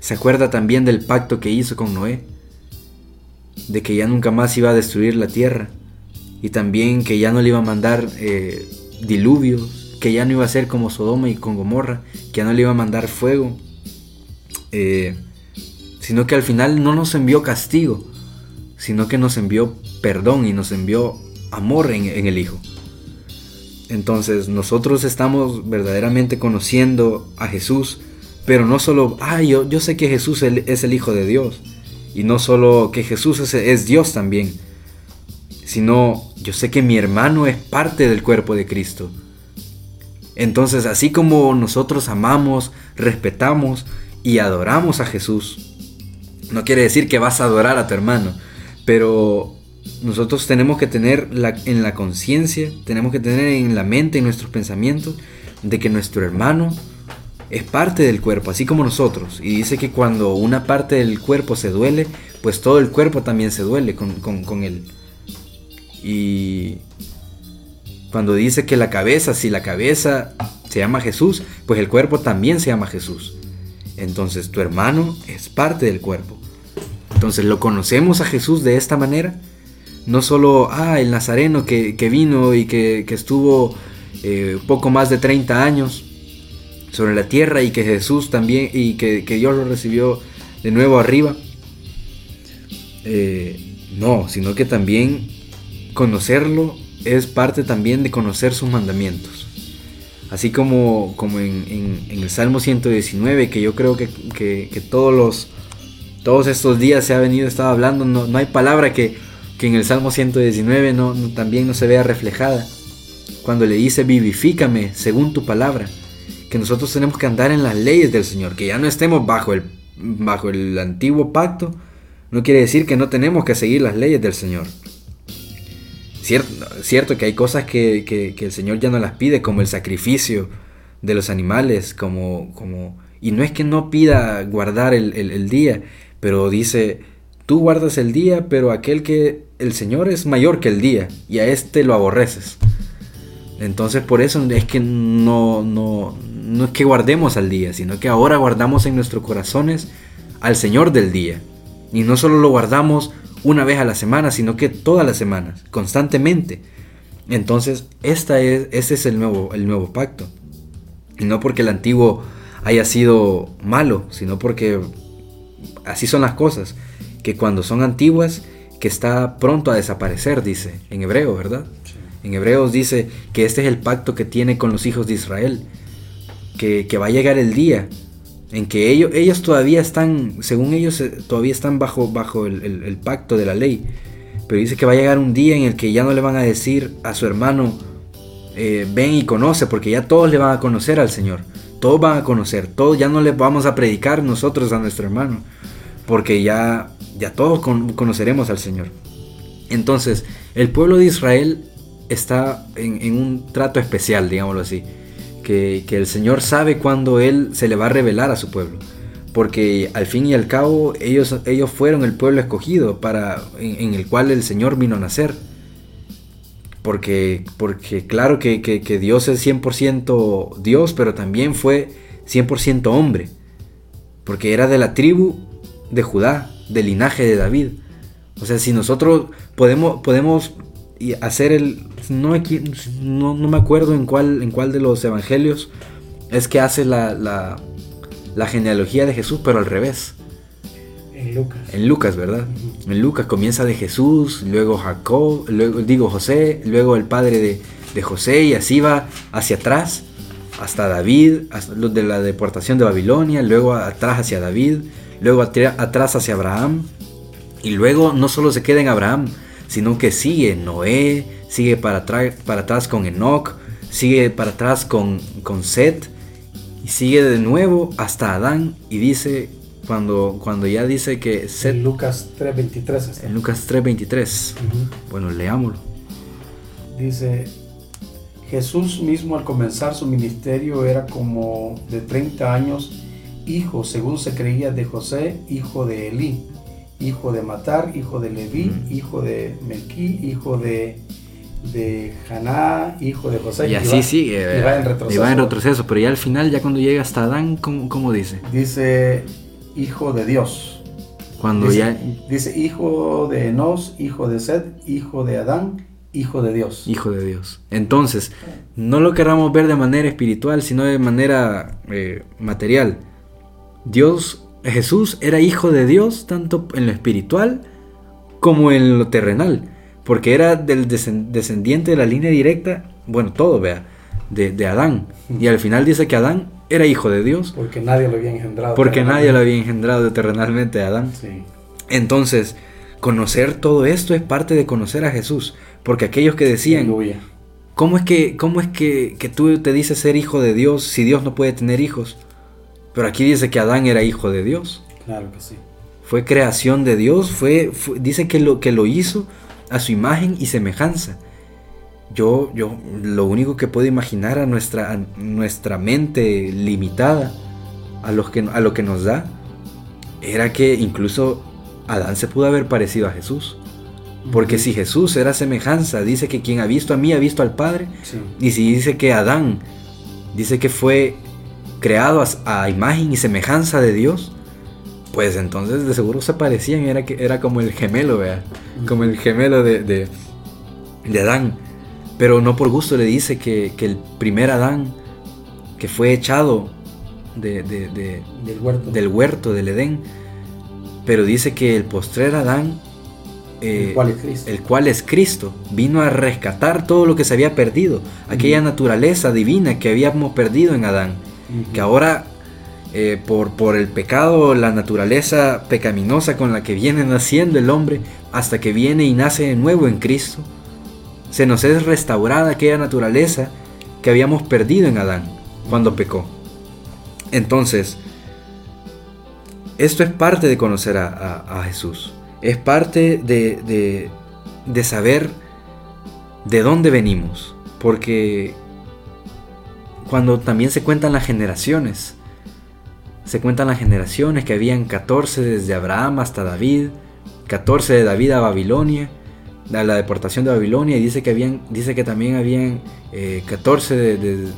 se acuerda también del pacto que hizo con Noé de que ya nunca más iba a destruir la tierra y también que ya no le iba a mandar eh, diluvios, que ya no iba a ser como Sodoma y con Gomorra, que ya no le iba a mandar fuego, eh, sino que al final no nos envió castigo, sino que nos envió perdón y nos envió amor en, el Hijo. Entonces nosotros estamos verdaderamente conociendo a Jesús, pero no solo, ah, yo, sé que Jesús es el Hijo de Dios, y no solo que Jesús es, Dios también, sino yo sé que mi hermano es parte del cuerpo de Cristo. Entonces, así como nosotros amamos, respetamos y adoramos a Jesús, no quiere decir que vas a adorar a tu hermano, pero nosotros tenemos que tener en la conciencia, tenemos que tener en la mente, en nuestros pensamientos, de que nuestro hermano es parte del cuerpo, así como nosotros. Y dice que cuando una parte del cuerpo se duele, pues todo el cuerpo también se duele con, él. Y, Cuando dice que la cabeza, si la cabeza se llama Jesús, pues el cuerpo también se llama Jesús. Entonces tu hermano es parte del cuerpo. Entonces lo conocemos a Jesús de esta manera. No solo, ah, el nazareno que, vino y que, estuvo eh, poco más de 30 años sobre la tierra y que Jesús también, y que, Dios lo recibió de nuevo arriba. Eh, no, sino que también conocerlo es parte también de conocer sus mandamientos. Así como, como en, el Salmo 119, que yo creo que, todos, los, todos estos días se ha venido, estaba hablando, no, hay palabra que, en el Salmo 119 no, también no se vea reflejada. Cuando le dice, vivifícame según tu palabra, que nosotros tenemos que andar en las leyes del Señor, que ya no estemos bajo el, bajo el antiguo pacto, no quiere decir que no tenemos que seguir las leyes del Señor. Cierto, cierto que hay cosas que, el Señor ya no las pide, como el sacrificio de los animales, como, como y no es que no pida guardar el, día, pero dice, tú guardas el día, pero aquel que el Señor es mayor que el día, y a este lo aborreces. Entonces por eso es que no, no, no es que guardemos al día, sino que ahora guardamos en nuestros corazones al Señor del día. Y no solo lo guardamos una vez a la semana, sino que todas las semanas, constantemente. Entonces, esta es, este es el nuevo, el nuevo pacto. Y no porque el antiguo haya sido malo, sino porque así son las cosas, que cuando son antiguas, que está pronto a desaparecer, dice, en hebreo, ¿verdad? En hebreos dice que este es el pacto que tiene con los hijos de Israel, que, que va a llegar el día en que ellos, ellos todavía están, según ellos, eh, todavía están bajo, bajo el, pacto de la ley. Pero dice que va a llegar un día en el que ya no le van a decir a su hermano, eh, ven y conoce, porque ya todos le van a conocer al Señor. Todos van a conocer, todos ya no le vamos a predicar nosotros a nuestro hermano, porque ya, ya todos conoceremos al Señor. Entonces, el pueblo de Israel está en, en un trato especial, digámoslo así que, el Señor sabe cuándo Él se le va a revelar a su pueblo. Porque al fin y al cabo ellos, ellos fueron el pueblo escogido para, en, el cual el Señor vino a nacer. Porque, porque claro que, que Dios es 100% Dios, pero también fue 100% hombre. Porque era de la tribu de Judá, del linaje de David. O sea, si nosotros podemos, podemos hacer el, no, no, me acuerdo en cuál, en cuál de los evangelios es que hace la, la, genealogía de Jesús, pero al revés. En Lucas. En Lucas, ¿verdad? En Lucas comienza de Jesús, luego Jacob, luego digo José, luego el padre de, de José y así va hacia atrás hasta David, hasta de la deportación de Babilonia, luego atrás hacia David, luego atrás hacia Abraham y luego no solo se queda en Abraham, sino que sigue Noé, sigue para, para atrás con Enoch, sigue para atrás con, con Set, y sigue de nuevo hasta Adán, y dice, cuando, cuando ya dice que Set... En Lucas 3.23. En Lucas 3.23. Bueno, leámoslo. Dice, Jesús mismo al comenzar su ministerio era como de 30 años, hijo, según se creía, de José, hijo de Elí, hijo de Matar, hijo de Leví, hijo de Melquí, hijo de de Haná, hijo de José. Y, así sigue. Y va en retroceso. Y va en retroceso, pero ya al final, ya cuando llega hasta Adán, ¿cómo, dice? Dice hijo de Dios. Cuando dice, ya... Dice hijo de Enos, hijo de Sed, hijo de Adán, hijo de Dios. Hijo de Dios. Entonces, no lo queramos ver de manera espiritual, sino de manera eh, material. Dios, Jesús era hijo de Dios tanto en lo espiritual como en lo terrenal porque era del descendiente de la línea directa, bueno, todo, vea, de, Adán. Y al final dice que Adán era hijo de Dios. Porque nadie lo había engendrado. Porque nadie lo había engendrado terrenalmente a Adán. Sí. Entonces, conocer todo esto es parte de conocer a Jesús. Porque aquellos que decían, ¿cómo es, que, cómo es que, tú te dices ser hijo de Dios si Dios no puede tener hijos? Pero aquí dice que Adán era hijo de Dios. Claro que sí. Fue creación de Dios, fue, dice que lo, que lo hizo a su imagen y semejanza. Yo, yo lo único que puedo imaginar a nuestra, nuestra mente limitada, a, los que, a lo que nos da, era que incluso Adán se pudo haber parecido a Jesús. Porque si Jesús era semejanza, dice que quien ha visto a mí ha visto al Padre. Y si dice que Adán, dice que fue creado a, imagen y semejanza de Dios, pues entonces de seguro se parecían, era, que, era como el gemelo, vea, como el gemelo de, de, Adán. Pero no por gusto le dice que, el primer Adán, que fue echado de, del, huerto. del huerto del Edén, pero dice que el postrer Adán el, eh, cual es Cristo. Vino a rescatar todo lo que se había perdido, aquella naturaleza divina que habíamos perdido en Adán, que ahora eh, por, por el pecado, la naturaleza pecaminosa con la que viene naciendo el hombre, hasta que viene y nace de nuevo en Cristo, se nos es restaurada aquella naturaleza que habíamos perdido en Adán cuando pecó. Entonces, esto es parte de conocer a Jesús es parte de, saber de dónde venimos, porque cuando también se cuentan las generaciones, se cuentan las generaciones que habían 14 desde Abraham hasta David, 14 de David a Babilonia, a la deportación de Babilonia, y dice que, habían, dice que también habían 14 eh, de,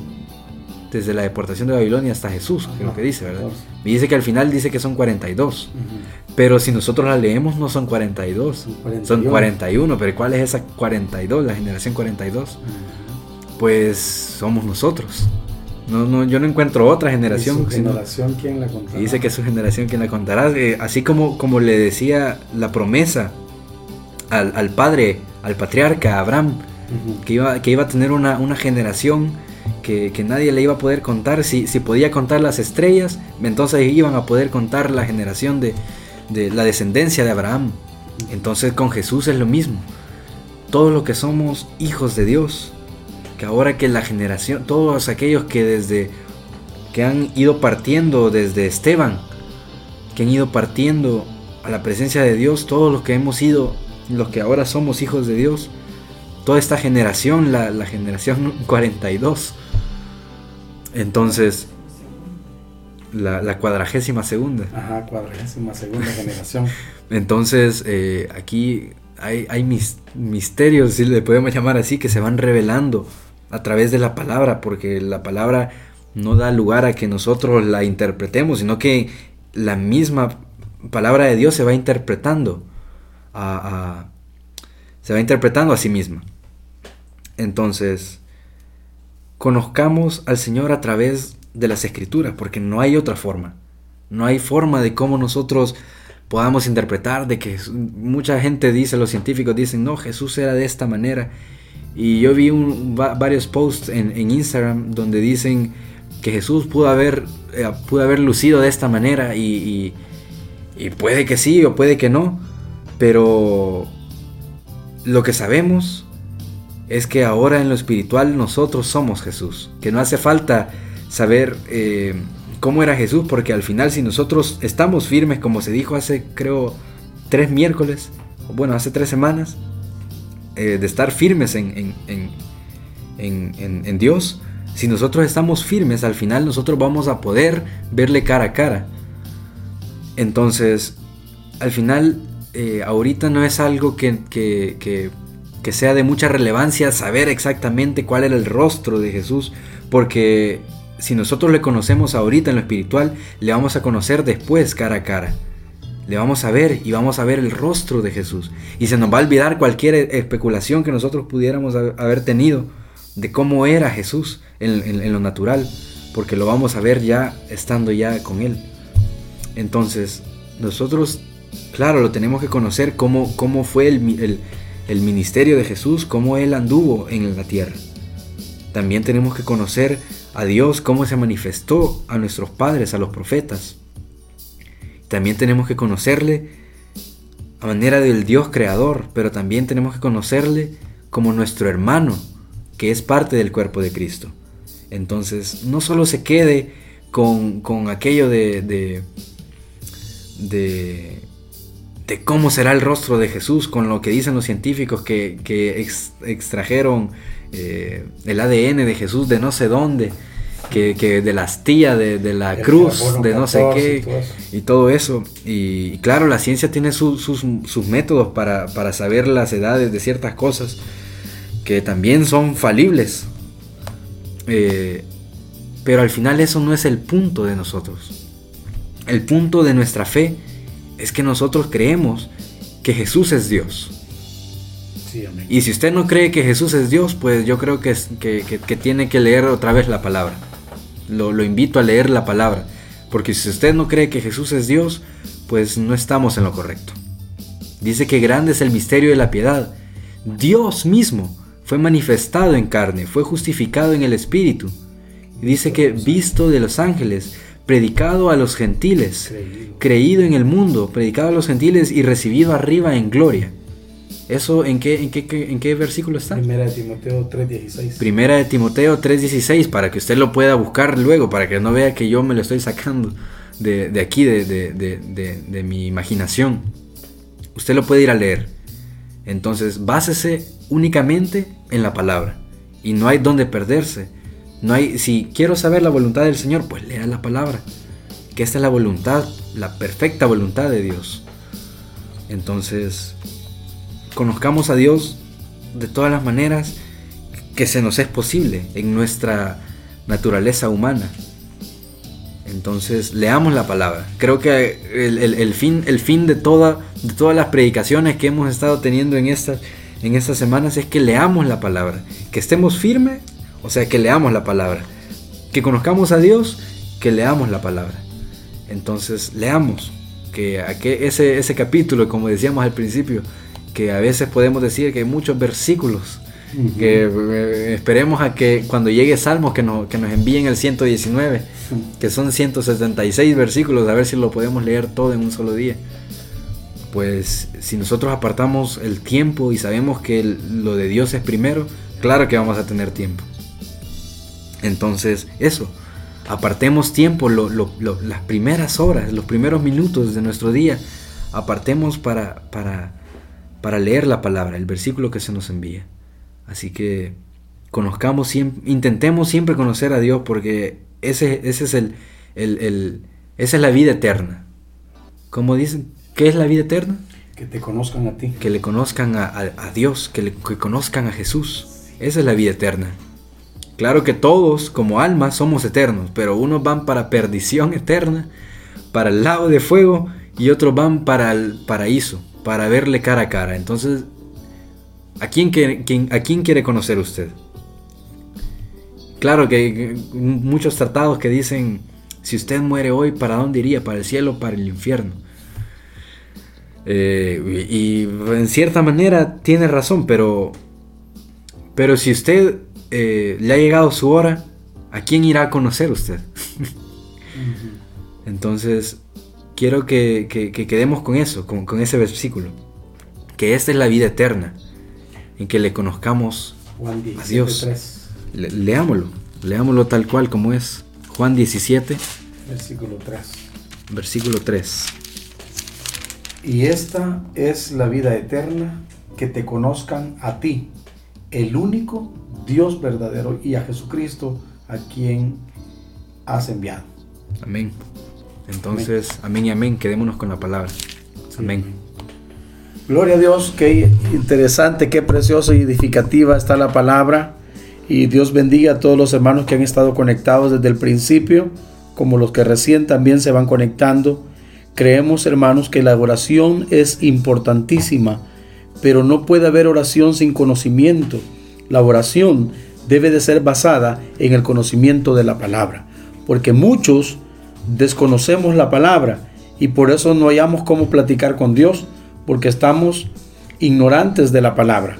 desde la deportación de Babilonia hasta Jesús, es lo que dice, ¿verdad? Y dice que al final dice que son 42. Pero si nosotros la leemos no son 42, son 41. Pero ¿cuál es esa 42, la generación 42? Pues somos nosotros. No, no, yo no encuentro otra generación. ¿Y su generación quién la contará? Dice que es su generación quien la contará. Eh, así como, como le decía la promesa al, padre, al patriarca Abraham, que, iba, que iba a tener una, una generación que, que, nadie le iba a poder contar. Si, si podía contar las estrellas, entonces iban a poder contar la generación de, de la descendencia de Abraham. Entonces con Jesús es lo mismo. Todos los que somos hijos de Dios, que ahora que la generación, todos aquellos que desde que han ido partiendo desde Esteban, que han ido partiendo a la presencia de Dios, todos los que hemos ido, los que ahora somos hijos de Dios, toda esta generación, la, la generación 42. Entonces, la, cuadragésima segunda. Ajá, cuadragésima segunda generación. Entonces, eh, aquí hay, hay misterios, si le podemos llamar así, que se van revelando a través de la palabra, porque la palabra no da lugar a que nosotros la interpretemos, sino que la misma palabra de Dios se va interpretando a, se va interpretando a sí misma. Entonces, conozcamos al Señor a través de las escrituras, porque no hay otra forma. No hay forma de cómo nosotros podamos interpretar de que mucha gente dice, los científicos dicen, no, Jesús era de esta manera. Y yo vi varios posts en, Instagram donde dicen que Jesús pudo haber, eh, pudo haber lucido de esta manera y, puede que sí o puede que no, pero lo que sabemos es que ahora en lo espiritual nosotros somos Jesús, que no hace falta saber eh, cómo era Jesús, porque al final si nosotros estamos firmes, como se dijo hace creo tres miércoles, bueno, hace tres semanas, eh, de estar firmes en, en, Dios, si nosotros estamos firmes, al final nosotros vamos a poder verle cara a cara. Entonces, al final, eh, ahorita no es algo que, que, que sea de mucha relevancia saber exactamente cuál era el rostro de Jesús, porque si nosotros le conocemos ahorita en lo espiritual, le vamos a conocer después cara a cara. Le vamos a ver y vamos a ver el rostro de Jesús. Y se nos va a olvidar cualquier especulación que nosotros pudiéramos haber tenido de cómo era Jesús en, lo natural, porque lo vamos a ver ya estando ya con Él. Entonces, nosotros, claro, lo tenemos que conocer cómo, cómo fue el, el ministerio de Jesús, cómo Él anduvo en la tierra. También tenemos que conocer a Dios, cómo se manifestó a nuestros padres, a los profetas. También tenemos que conocerle a manera del Dios creador, pero también tenemos que conocerle como nuestro hermano, que es parte del cuerpo de Cristo. Entonces, no solo se quede con, aquello de, de, de, cómo será el rostro de Jesús, con lo que dicen los científicos que, extrajeron eh, el ADN de Jesús de no sé dónde que, de la astilla, de, la cruz, de no sé qué, y todo eso. Y, claro, la ciencia tiene sus, métodos para, saber las edades de ciertas cosas que también son falibles. Eh, pero al final eso no es el punto de nosotros. El punto de nuestra fe es que nosotros creemos que Jesús es Dios. Y si usted no cree que Jesús es Dios, pues yo creo que, que tiene que leer otra vez la palabra. Lo, invito a leer la palabra. Porque si usted no cree que Jesús es Dios, pues no estamos en lo correcto. Dice que grande es el misterio de la piedad. Dios mismo fue manifestado en carne, fue justificado en el Espíritu. Dice que visto de los ángeles, predicado a los gentiles, creído en el mundo, predicado a los gentiles y recibido arriba en gloria. ¿Eso en qué, en qué, en qué versículo está? Primera de Timoteo 3.16. Primera de Timoteo 3.16, para que usted lo pueda buscar luego, para que no vea que yo me lo estoy sacando de, de aquí, de, de, de, mi imaginación. Usted lo puede ir a leer. Entonces, básese únicamente en la palabra. Y no hay donde perderse. No hay, si quiero saber la voluntad del Señor, pues lea la palabra. Que esta es la voluntad, la perfecta voluntad de Dios. Entonces, conozcamos a Dios de todas las maneras que se nos es posible en nuestra naturaleza humana. Entonces, leamos la palabra. Creo que el, fin, el fin de, toda, de todas las predicaciones que hemos estado teniendo en estas, en estas semanas es que leamos la palabra. Que estemos firmes, o sea, que leamos la palabra. Que conozcamos a Dios, que leamos la palabra. Entonces, leamos. Que, ese, ese capítulo, como decíamos al principio, que a veces podemos decir que hay muchos versículos. Que eh, esperemos a que cuando llegue Salmos que, que nos envíen el 119, que son 176 versículos, a ver si lo podemos leer todo en un solo día. Pues si nosotros apartamos el tiempo y sabemos que lo de Dios es primero, claro que vamos a tener tiempo. Entonces, eso, apartemos tiempo, las primeras horas, los primeros minutos de nuestro día, apartemos para, para para leer la palabra, el versículo que se nos envía. Así que conozcamos siempre, intentemos siempre conocer a Dios porque ese, ese es el, el, esa es la vida eterna. Como dicen, ¿qué es la vida eterna? Que te conozcan a ti. Que le conozcan a, Dios, que, le, que conozcan a Jesús. Esa es la vida eterna. Claro que todos como almas somos eternos, pero unos van para perdición eterna, para el lago de fuego, y otros van para el paraíso, para verle cara a cara. Entonces, ¿a quién quiere, a quién quiere conocer usted? Claro que hay muchos tratados que dicen, si usted muere hoy, ¿para dónde iría? ¿Para el cielo o para el infierno? Eh, y, en cierta manera tiene razón, pero, pero si usted eh, le ha llegado su hora, ¿a quién irá a conocer usted? Entonces, quiero que, quedemos con eso, con, ese versículo. Que esta es la vida eterna, en que le conozcamos a Dios. leámoslo, leámoslo tal cual como es. Juan 17, versículo 3. Versículo 3. Y esta es la vida eterna, que te conozcan a ti, el único Dios verdadero, y a Jesucristo, a quien has enviado. Amén. Entonces, amén. y amén, quedémonos con la palabra. Amén. Gloria a Dios, qué interesante, qué preciosa y edificativa está la palabra. Y Dios bendiga a todos los hermanos que han estado conectados desde el principio, como los que recién también se van conectando. Creemos, hermanos, que la oración es importantísima, pero no puede haber oración sin conocimiento. La oración debe de ser basada en el conocimiento de la palabra, porque muchos desconocemos la palabra y por eso no hayamos cómo platicar con Dios, porque estamos ignorantes de la palabra.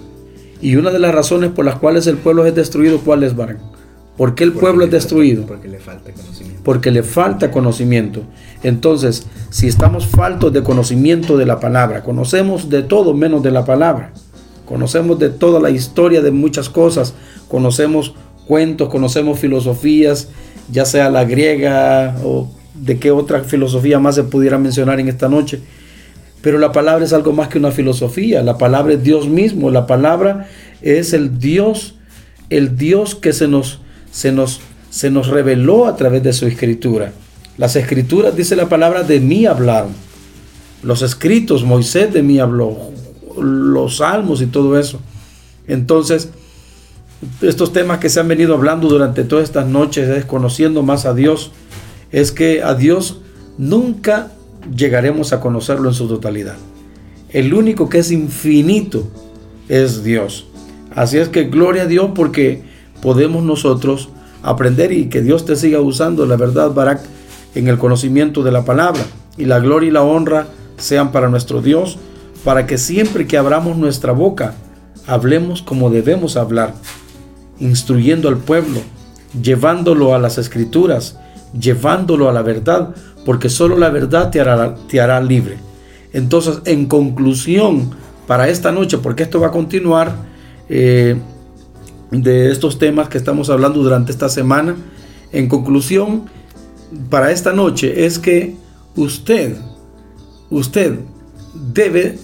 Y una de las razones por las cuales el pueblo es destruido, ¿cuál es, Baran? ¿Por qué el pueblo es destruido? porque le falta conocimiento. Porque le falta conocimiento. Entonces, si estamos faltos de conocimiento de la palabra, conocemos de todo menos de la palabra. Conocemos de toda la historia de muchas cosas, conocemos cuentos, conocemos filosofías, ya sea la griega o de qué otra filosofía más se pudiera mencionar en esta noche. Pero la palabra es algo más que una filosofía, la palabra es Dios mismo, la palabra es el Dios, el Dios que se nos, se nos, se nos reveló a través de su escritura. Las escrituras, dice la palabra, de mí hablaron. Los escritos, Moisés de mí habló, los salmos y todo eso. Entonces, estos temas que se han venido hablando durante todas estas noches, es conociendo más a Dios, es que a Dios nunca llegaremos a conocerlo en su totalidad. El único que es infinito es Dios. Así es que gloria a Dios porque podemos nosotros aprender y que Dios te siga usando la verdad, Barak, en el conocimiento de la palabra. Y la gloria y la honra sean para nuestro Dios, para que siempre que abramos nuestra boca, hablemos como debemos hablar, instruyendo al pueblo, llevándolo a las escrituras, llevándolo a la verdad, porque solo la verdad te hará, libre. Entonces, en conclusión, para esta noche, porque esto va a continuar eh, de estos temas que estamos hablando durante esta semana, en conclusión, para esta noche es que usted, usted debe,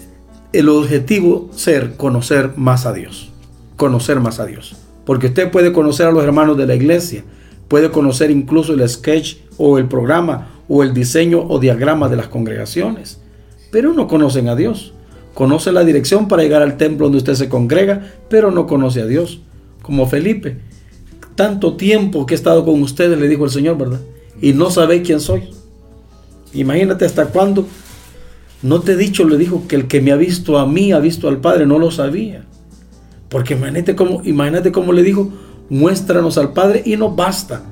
el objetivo ser conocer más a Dios, conocer más a Dios. Porque usted puede conocer a los hermanos de la iglesia, puede conocer incluso el sketch o el programa o el diseño o diagrama de las congregaciones, pero no conocen a Dios. Conoce la dirección para llegar al templo donde usted se congrega, pero no conoce a Dios. Como Felipe, tanto tiempo que he estado con ustedes, le dijo el Señor, ¿verdad? Y no sabéis quién soy. Imagínate hasta cuándo. No te he dicho, le dijo, que el que me ha visto a mí, ha visto al Padre, no lo sabía. Porque imagínate cómo, imagínate cómo le dijo, muéstranos al Padre y no basta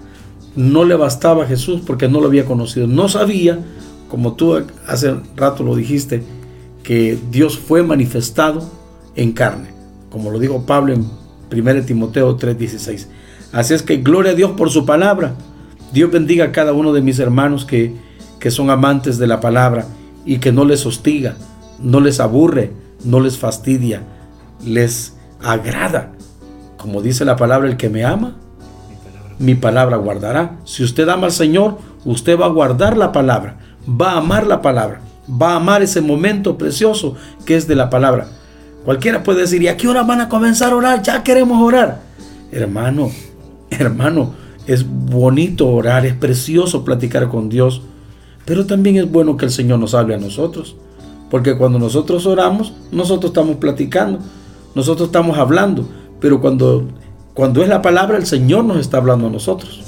no le bastaba a Jesús porque no lo había conocido. No sabía, como tú hace rato lo dijiste, que Dios fue manifestado en carne, como lo dijo Pablo en 1 Timoteo 3:16. Así es que gloria a Dios por su palabra. Dios bendiga a cada uno de mis hermanos que, que son amantes de la palabra y que no les hostiga, no les aburre, no les fastidia, les agrada. Como dice la palabra, el que me ama, mi palabra guardará. Si usted ama al Señor, usted va a guardar la palabra, va a amar la palabra, va a amar ese momento precioso que es de la palabra. Cualquiera puede decir, ¿y a qué hora van a comenzar a orar? Ya queremos orar. Hermano, hermano, es bonito orar, es precioso platicar con Dios, pero también es bueno que el Señor nos hable a nosotros. Porque cuando nosotros oramos, nosotros estamos platicando, nosotros estamos hablando, pero cuando cuando es la palabra, el Señor nos está hablando a nosotros.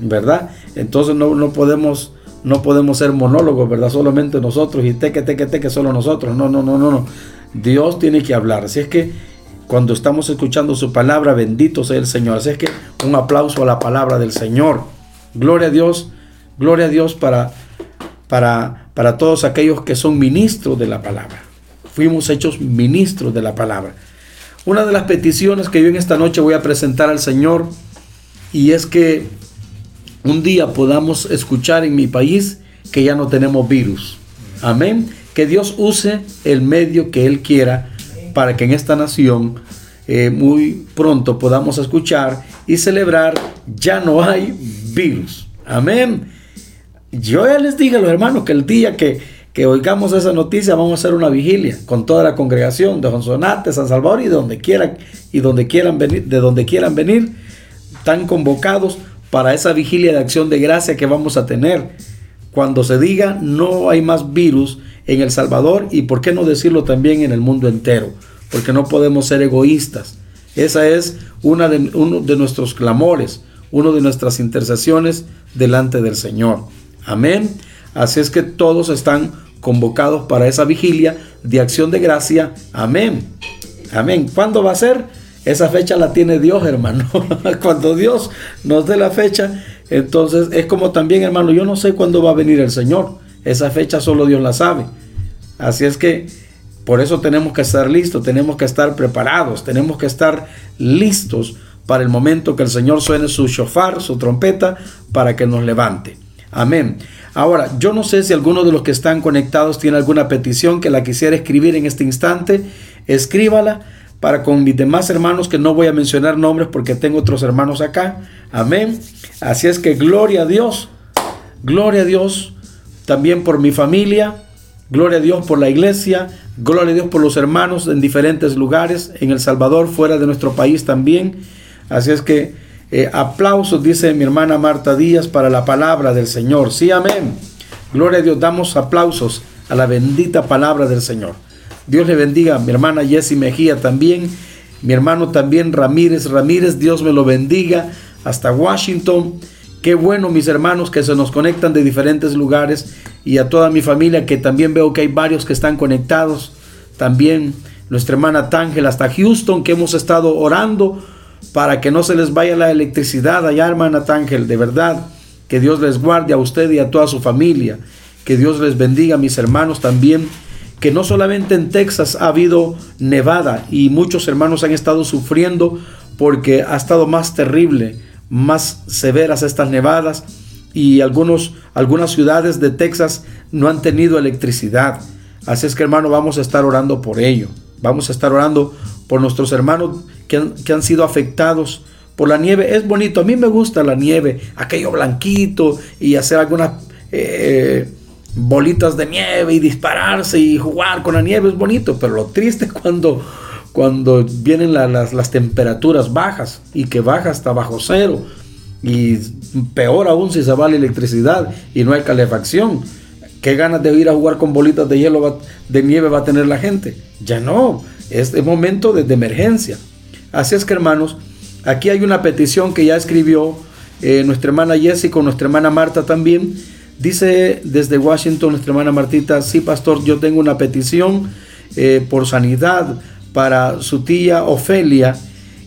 ¿Verdad? Entonces no, podemos no podemos ser monólogos, ¿verdad? Solamente nosotros y teque, teque, teque, solo nosotros. No, no, no, no, no. Dios tiene que hablar. Así es que cuando estamos escuchando su palabra, bendito sea el Señor. Así es que un aplauso a la palabra del Señor. Gloria a Dios, gloria a Dios para, para, para todos aquellos que son ministros de la palabra. Fuimos hechos ministros de la palabra. Una de las peticiones que yo en esta noche voy a presentar al Señor y es que un día podamos escuchar en mi país que ya no tenemos virus. Amén. Que Dios use el medio que Él quiera para que en esta nación eh, muy pronto podamos escuchar y celebrar ya no hay virus. Amén. Yo ya les dije a los hermanos que el día que que oigamos esa noticia, vamos a hacer una vigilia con toda la congregación de Jonsonate, San Salvador y de donde quieran y donde quieran venir, de donde quieran venir, están convocados para esa vigilia de acción de gracia que vamos a tener cuando se diga no hay más virus en El Salvador y por qué no decirlo también en el mundo entero, porque no podemos ser egoístas. Esa es una de, uno de nuestros clamores, una de nuestras intercesiones delante del Señor. Amén. Así es que todos están convocados para esa vigilia de acción de gracia. Amén. Amén. ¿Cuándo va a ser? Esa fecha la tiene Dios, hermano. Cuando Dios nos dé la fecha, entonces es como también, hermano, yo no sé cuándo va a venir el Señor. Esa fecha solo Dios la sabe. Así es que por eso tenemos que estar listos, tenemos que estar preparados, tenemos que estar listos para el momento que el Señor suene su shofar, su trompeta, para que nos levante. Amén. Ahora, yo no sé si alguno de los que están conectados tiene alguna petición que la quisiera escribir en este instante. Escríbala para con mis demás hermanos que no voy a mencionar nombres porque tengo otros hermanos acá. Amén. Así es que gloria a Dios. Gloria a Dios también por mi familia. Gloria a Dios por la iglesia. Gloria a Dios por los hermanos en diferentes lugares, en El Salvador, fuera de nuestro país también. Así es que Eh, aplausos, dice mi hermana Marta Díaz, para la palabra del Señor. Sí, amén. Gloria a Dios, damos aplausos a la bendita palabra del Señor. Dios le bendiga, mi hermana Jessie Mejía también, mi hermano también Ramírez Ramírez, Dios me lo bendiga hasta Washington. Qué bueno, mis hermanos, que se nos conectan de diferentes lugares y a toda mi familia, que también veo que hay varios que están conectados. También nuestra hermana Tángel hasta Houston, que hemos estado orando para que no se les vaya la electricidad allá, hermana Tángel, de verdad. Que Dios les guarde a usted y a toda su familia. Que Dios les bendiga, mis hermanos, también. Que no solamente en Texas ha habido nevada y muchos hermanos han estado sufriendo porque ha estado más terrible, más severas estas nevadas y algunos, algunas ciudades de Texas no han tenido electricidad. Así es que hermano, vamos a estar orando por ello. Vamos a estar orando por nuestros hermanos que han, que han sido afectados por la nieve. Es bonito, a mí me gusta la nieve, aquello blanquito y hacer algunas eh, bolitas de nieve y dispararse y jugar con la nieve es bonito, pero lo triste cuando, cuando vienen las, las temperaturas bajas y que baja hasta bajo cero y peor aún si se va la electricidad y no hay calefacción. ¿Qué ganas de ir a jugar con bolitas de hielo, de nieve va a tener la gente? Ya no, es el momento de, emergencia. Así es que hermanos, Aquí hay una petición que ya escribió eh, nuestra hermana Jessie con nuestra hermana Marta también. Dice desde Washington nuestra hermana Martita, sí pastor, yo tengo una petición eh, por sanidad para su tía Ofelia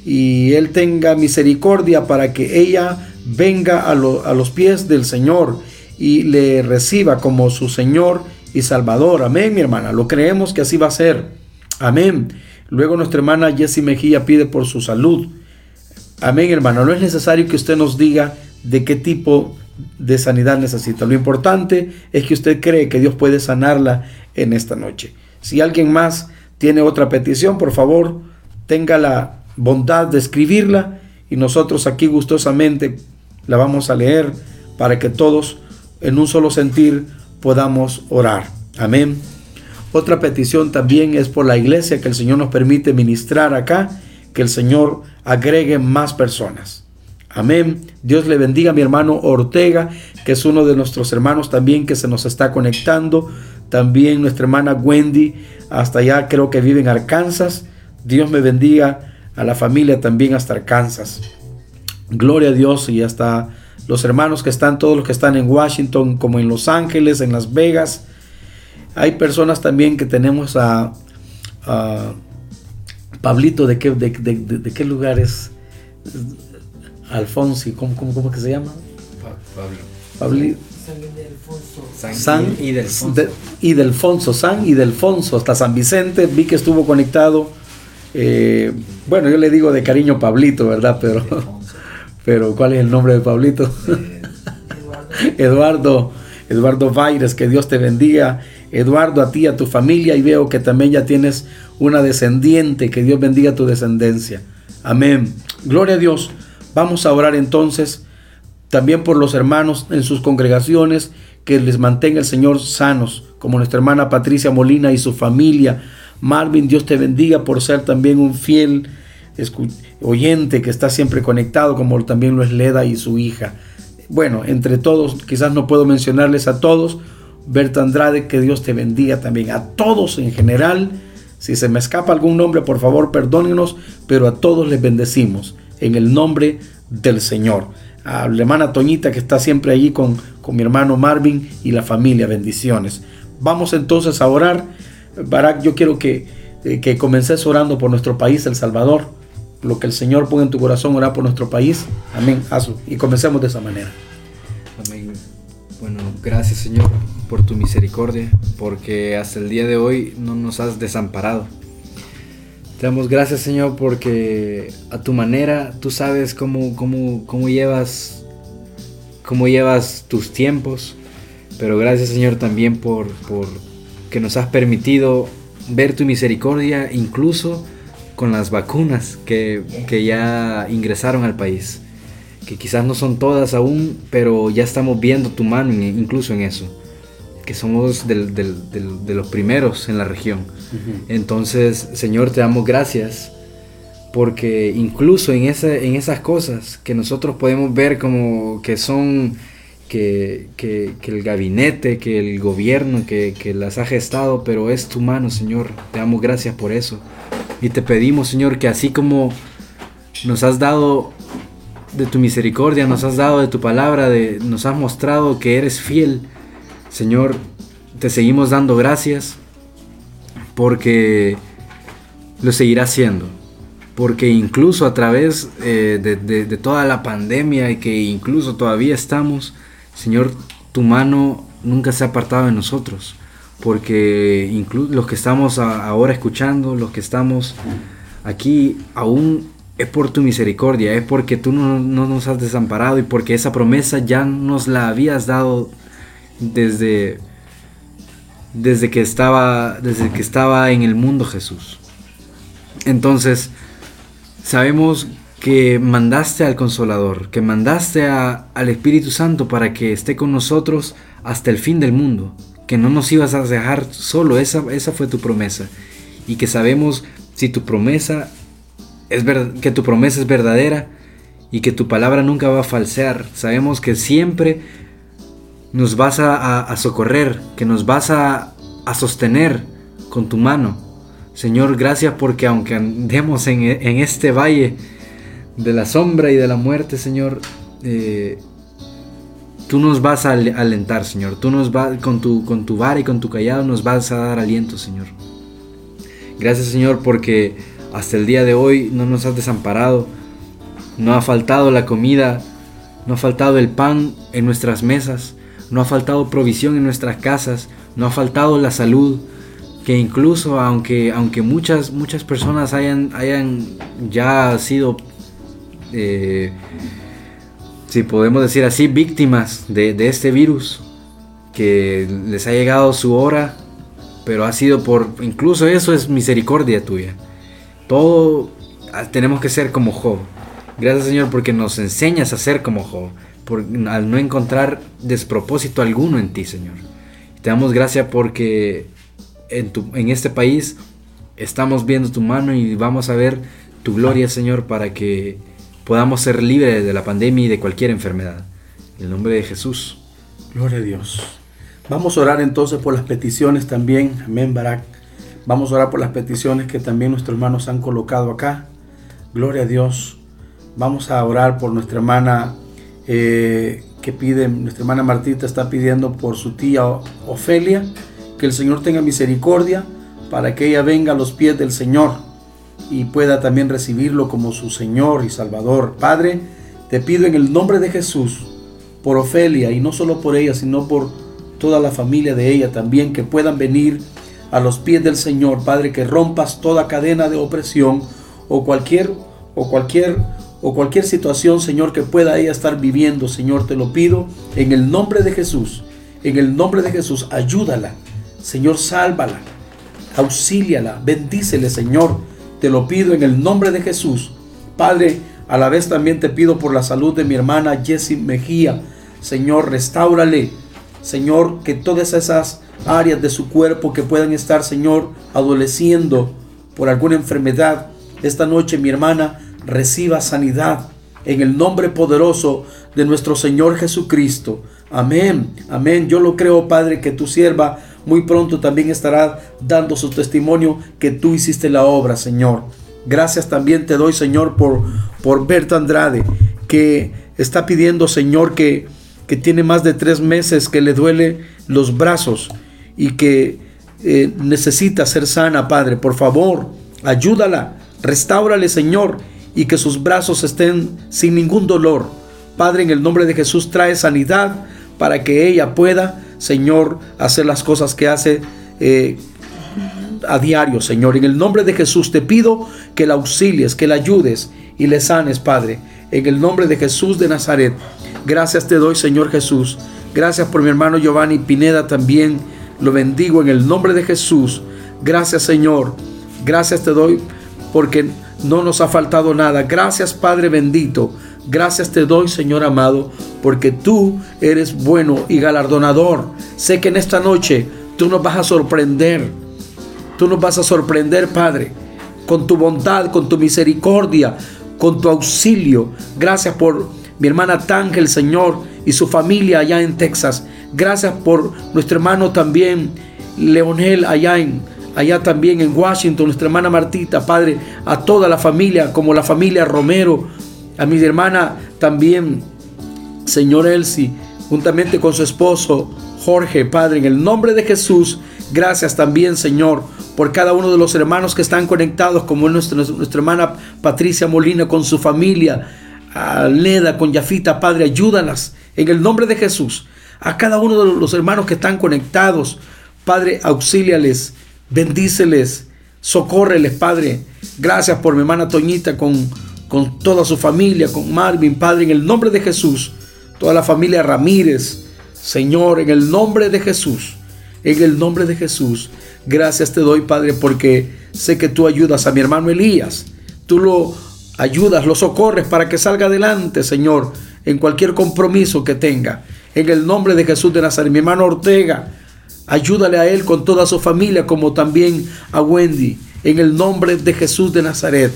y él tenga misericordia para que ella venga a, a los pies del Señor y le reciba como su Señor y Salvador. Amén, mi hermana. Lo creemos que así va a ser. Amén. Luego nuestra hermana Jessie Mejía pide por su salud. Amén, hermano. No es necesario que usted nos diga de qué tipo de sanidad necesita. Lo importante es que usted cree que Dios puede sanarla en esta noche. Si alguien más tiene otra petición, por favor, tenga la bondad de escribirla y nosotros aquí gustosamente la vamos a leer para que todos en un solo sentir podamos orar. Amén. Otra petición también es por la iglesia que el Señor nos permite ministrar acá que el Señor agregue más personas. Amén. Dios le bendiga a mi hermano Ortega, que es uno de nuestros hermanos también que se nos está conectando. También nuestra hermana Wendy, hasta allá creo que vive en Arkansas. Dios me bendiga a la familia también hasta Arkansas. Gloria a Dios y hasta los hermanos que están, todos los que están en Washington, como en Los Ángeles, en Las Vegas. Hay personas también que tenemos a, a Pablito, ¿de qué, de, de, qué lugar es? Alfonso, ¿cómo, cómo, cómo que se llama? Pablo. San, San y Delfonso. De, y Delfonso, San y Delfonso, hasta San Vicente, vi que estuvo conectado. Eh, bueno, yo le digo de cariño Pablito, ¿verdad? Pero, pero ¿cuál es el nombre de Pablito? Eh, Eduardo, Eduardo Vaires, que Dios te bendiga. Eduardo, a ti, a tu familia, y veo que también ya tienes una descendiente, que Dios bendiga tu descendencia. Amén. Gloria a Dios. Vamos a orar entonces también por los hermanos en sus congregaciones, que les mantenga el Señor sanos, como nuestra hermana Patricia Molina y su familia. Marvin, Dios te bendiga por ser también un fiel oyente que está siempre conectado, como también lo es Leda y su hija. Bueno, entre todos, quizás no puedo mencionarles a todos. Berta Andrade, que Dios te bendiga también. A todos en general si se me escapa algún nombre, por favor, perdónenos, pero a todos les bendecimos en el nombre del Señor. A la hermana Toñita que está siempre allí con, con mi hermano Marvin y la familia, bendiciones. Vamos entonces a orar. Barak, yo quiero que, eh, que comences orando por nuestro país, El Salvador. Lo que el Señor ponga en tu corazón, orar por nuestro país. Amén. Hazlo. Y comencemos de esa manera. Amén. Bueno, gracias Señor por tu misericordia, porque hasta el día de hoy no nos has desamparado. Te damos gracias Señor porque a tu manera tú sabes cómo, cómo, cómo llevas cómo llevas tus tiempos, pero gracias Señor también por, por que nos has permitido ver tu misericordia incluso con las vacunas que, que ya ingresaron al país que quizás no son todas aún, pero ya estamos viendo tu mano incluso en eso que somos de los primeros en la región. Entonces, Señor, te damos gracias porque incluso en, en esas cosas que nosotros podemos ver como que son que, el gabinete, que el gobierno, que, que, las ha gestado, pero es tu mano, Señor. Te damos gracias por eso. Y te pedimos, Señor, que así como nos has dado de tu misericordia, nos has dado de tu palabra, de, nos has mostrado que eres fiel, Señor, te seguimos dando gracias porque lo seguirás siendo. Porque incluso a través eh, de, toda la pandemia y que incluso todavía estamos, Señor, tu mano nunca se ha apartado de nosotros, porque incluso los que estamos ahora escuchando, los que estamos aquí, aún es por tu misericordia, es porque tú no, no, nos has desamparado y porque esa promesa ya nos la habías dado desde, desde, que, estaba, desde que estaba en el mundo Jesús. Entonces, Sabemos que mandaste al Consolador, que mandaste al Espíritu Santo para que esté con nosotros hasta el fin del mundo, que no nos ibas a dejar solo, esa, esa fue tu promesa. Y que sabemos si tu promesa es que tu promesa es verdadera y que tu palabra nunca va a falsear. Sabemos que siempre nos vas a, socorrer, que nos vas a, a sostener con tu mano Señor, gracias porque aunque andemos en, este valle de la sombra y de la muerte, Señor, eh, tú nos vas a alentar, Señor. Tú nos vas, con tu, con tu vara y con tu callado nos vas a dar aliento, Señor. Gracias, Señor, porque hasta el día de hoy no nos has desamparado. No ha faltado la comida, no ha faltado el pan en nuestras mesas, no ha faltado provisión en nuestras casas, no ha faltado la salud, que incluso aunque, aunque muchas, muchas personas hayan, hayan ya sido, eh, si podemos decir así, víctimas de, este virus, que les ha llegado su hora, pero ha sido por, incluso eso es misericordia tuya. Todo ah, tenemos que ser como Job. Gracias Señor porque nos enseñas a ser como Job, por, al no encontrar despropósito alguno en ti Señor. Te damos gracias porque en, este país estamos viendo tu mano y vamos a ver tu gloria, Señor, para que podamos ser libres de la pandemia y de cualquier enfermedad. En el nombre de Jesús. Gloria a Dios. Vamos a orar entonces por las peticiones también. Amén, Barak. Vamos a orar por las peticiones que también nuestros hermanos han colocado acá. Gloria a Dios. Vamos a orar por nuestra hermana eh, que pide, nuestra hermana Martita está pidiendo por su tía Ofelia que el Señor tenga misericordia para que ella venga a los pies del Señor y pueda también recibirlo como su Señor y Salvador. Padre, te pido en el nombre de Jesús, por Ofelia, y no solo por ella, sino por toda la familia de ella también, que puedan venir a los pies del Señor, Padre, que rompas toda cadena de opresión o cualquier o cualquier o cualquier situación, Señor, que pueda ella estar viviendo, Señor, te lo pido en el nombre de Jesús. En el nombre de Jesús, ayúdala Señor, sálvala, auxíliala, bendícele, Señor. Te lo pido en el nombre de Jesús. Padre, a la vez también te pido por la salud de mi hermana Jessie Mejía. Señor, restáurale. Señor, que todas esas áreas de su cuerpo que puedan estar, Señor, adoleciendo por alguna enfermedad, esta noche mi hermana reciba sanidad en el nombre poderoso de nuestro Señor Jesucristo. Amén, amén. Yo lo creo, Padre, que tu sierva muy pronto también estará dando su testimonio que tú hiciste la obra, Señor. Gracias también te doy, Señor, por, por Berta Andrade, que está pidiendo, Señor, que, que tiene más de tres meses que le duele los brazos y que eh, necesita ser sana, Padre. Por favor, ayúdala, restáurale, Señor, y que sus brazos estén sin ningún dolor. Padre, en el nombre de Jesús, trae sanidad para que ella pueda Señor, hacer las cosas que hace eh, a diario, Señor. En el nombre de Jesús te pido que la auxilies, que la ayudes y le sanes, Padre. En el nombre de Jesús de Nazaret. Gracias te doy, Señor Jesús. Gracias por mi hermano Giovanni Pineda también. Lo bendigo en el nombre de Jesús. Gracias, Señor. Gracias te doy porque no nos ha faltado nada. Gracias, Padre bendito. Gracias te doy, Señor amado, porque tú eres bueno y galardonador. Sé que en esta noche tú nos vas a sorprender. Tú nos vas a sorprender, Padre, con tu bondad, con tu misericordia, con tu auxilio. Gracias por mi hermana Tángel, Señor, y su familia allá en Texas. Gracias por nuestro hermano también, Leonel, allá en allá también en Washington, nuestra hermana Martita, Padre, a toda la familia, como la familia Romero, a mi hermana también, Señor Elsie, juntamente con su esposo Jorge, Padre, en el nombre de Jesús, gracias también, Señor, por cada uno de los hermanos que están conectados, como nuestra, nuestra hermana Patricia Molina con su familia, a Leda, con Yafita, Padre, ayúdalas en el nombre de Jesús. A cada uno de los hermanos que están conectados, Padre, auxíliales, bendíceles, socórreles, Padre. Gracias por mi hermana Toñita con, con toda su familia, con Marvin, Padre, en el nombre de Jesús. Toda la familia Ramírez, Señor, en el nombre de Jesús. En el nombre de Jesús. Gracias te doy, Padre, porque sé que tú ayudas a mi hermano Elías. Tú lo ayudas, lo socorres para que salga adelante, Señor, en cualquier compromiso que tenga. En el nombre de Jesús de Nazaret, mi hermano Ortega, ayúdale a él con toda su familia, como también a Wendy. En el nombre de Jesús de Nazaret.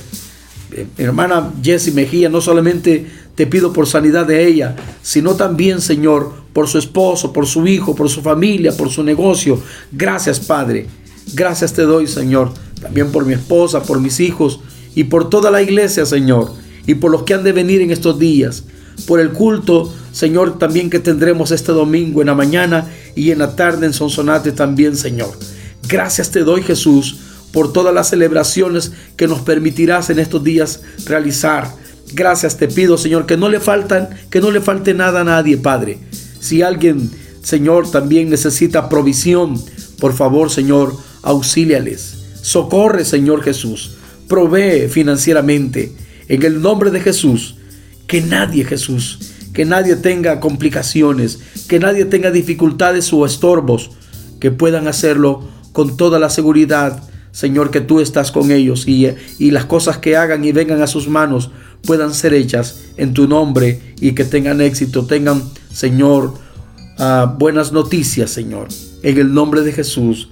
Eh, hermana Jessie Mejía, no solamente te pido por sanidad de ella, sino también, Señor, por su esposo, por su hijo, por su familia, por su negocio. Gracias, Padre. Gracias te doy, Señor. También por mi esposa, por mis hijos y por toda la iglesia, Señor. Y por los que han de venir en estos días. Por el culto, Señor, también que tendremos este domingo en la mañana y en la tarde en Sonsonate también, Señor. Gracias te doy, Jesús, por todas las celebraciones que nos permitirás en estos días realizar Gracias te pido, Señor, que no le faltan, que no le falte nada a nadie, Padre. Si alguien, Señor, también necesita provisión, por favor, Señor, auxíliales. Socorre, Señor Jesús. Provee financieramente. En el nombre de Jesús. Que nadie, Jesús, que nadie tenga complicaciones, que nadie tenga dificultades o estorbos, que puedan hacerlo con toda la seguridad, Señor, que tú estás con ellos y, y las cosas que hagan y vengan a sus manos puedan ser hechas en tu nombre y que tengan éxito, tengan, Señor, ah, buenas noticias, Señor. En el nombre de Jesús.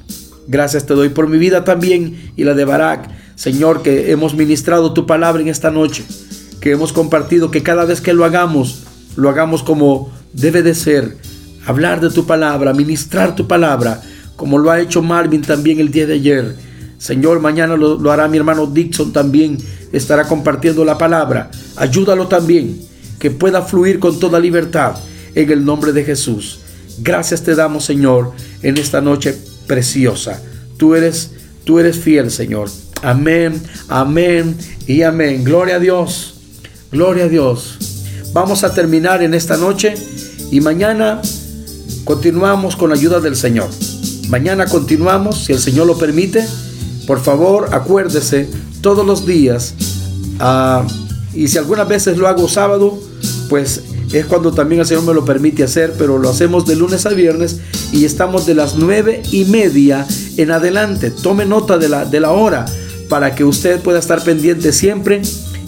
Gracias te doy por mi vida también y la de Barak. Señor, que hemos ministrado tu palabra en esta noche, que hemos compartido, que cada vez que lo hagamos, lo hagamos como debe de ser. Hablar de tu palabra, ministrar tu palabra, como lo ha hecho Marvin también el día de ayer. Señor, mañana lo, hará mi hermano Dixon también estará compartiendo la palabra. Ayúdalo también, que pueda fluir con toda libertad en el nombre de Jesús. Gracias te damos, Señor, en esta noche preciosa. Tú eres, tú eres fiel, Señor. Amén, amén y amén. Gloria a Dios. Gloria a Dios. Vamos a terminar en esta noche y mañana continuamos con la ayuda del Señor. Mañana continuamos, si el Señor lo permite. Por favor, acuérdese todos los días. Ah, y si algunas veces lo hago sábado, pues es cuando también el Señor me lo permite hacer, pero lo hacemos de lunes a viernes y estamos de las nueve y media en adelante. Tome nota de la, de la hora para que usted pueda estar pendiente siempre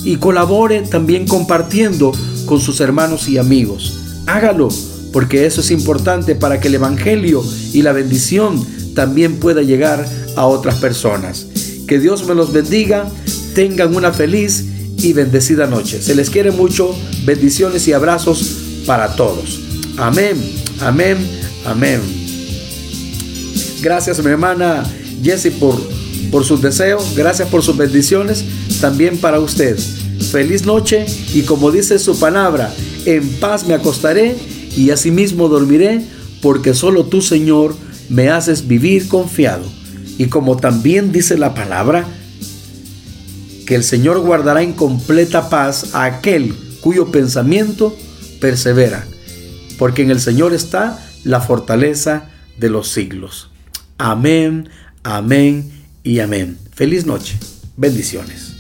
y colabore también compartiendo con sus hermanos y amigos. Hágalo, porque eso es importante para que el Evangelio y la bendición también pueda llegar a otras personas. Que Dios me los bendiga. Tengan una feliz y bendecida noche. Se les quiere mucho. Bendiciones y abrazos para todos. Amén, amén, amén. Gracias mi hermana Jessie por, por sus deseos. Gracias por sus bendiciones. También para usted. Feliz noche y como dice su palabra, en paz me acostaré y asimismo dormiré, porque solo tú, Señor, me haces vivir confiado. Y como también dice la palabra, que el Señor guardará en completa paz a aquel cuyo pensamiento persevera, porque en el Señor está la fortaleza de los siglos. Amén, amén y amén. Feliz noche. Bendiciones.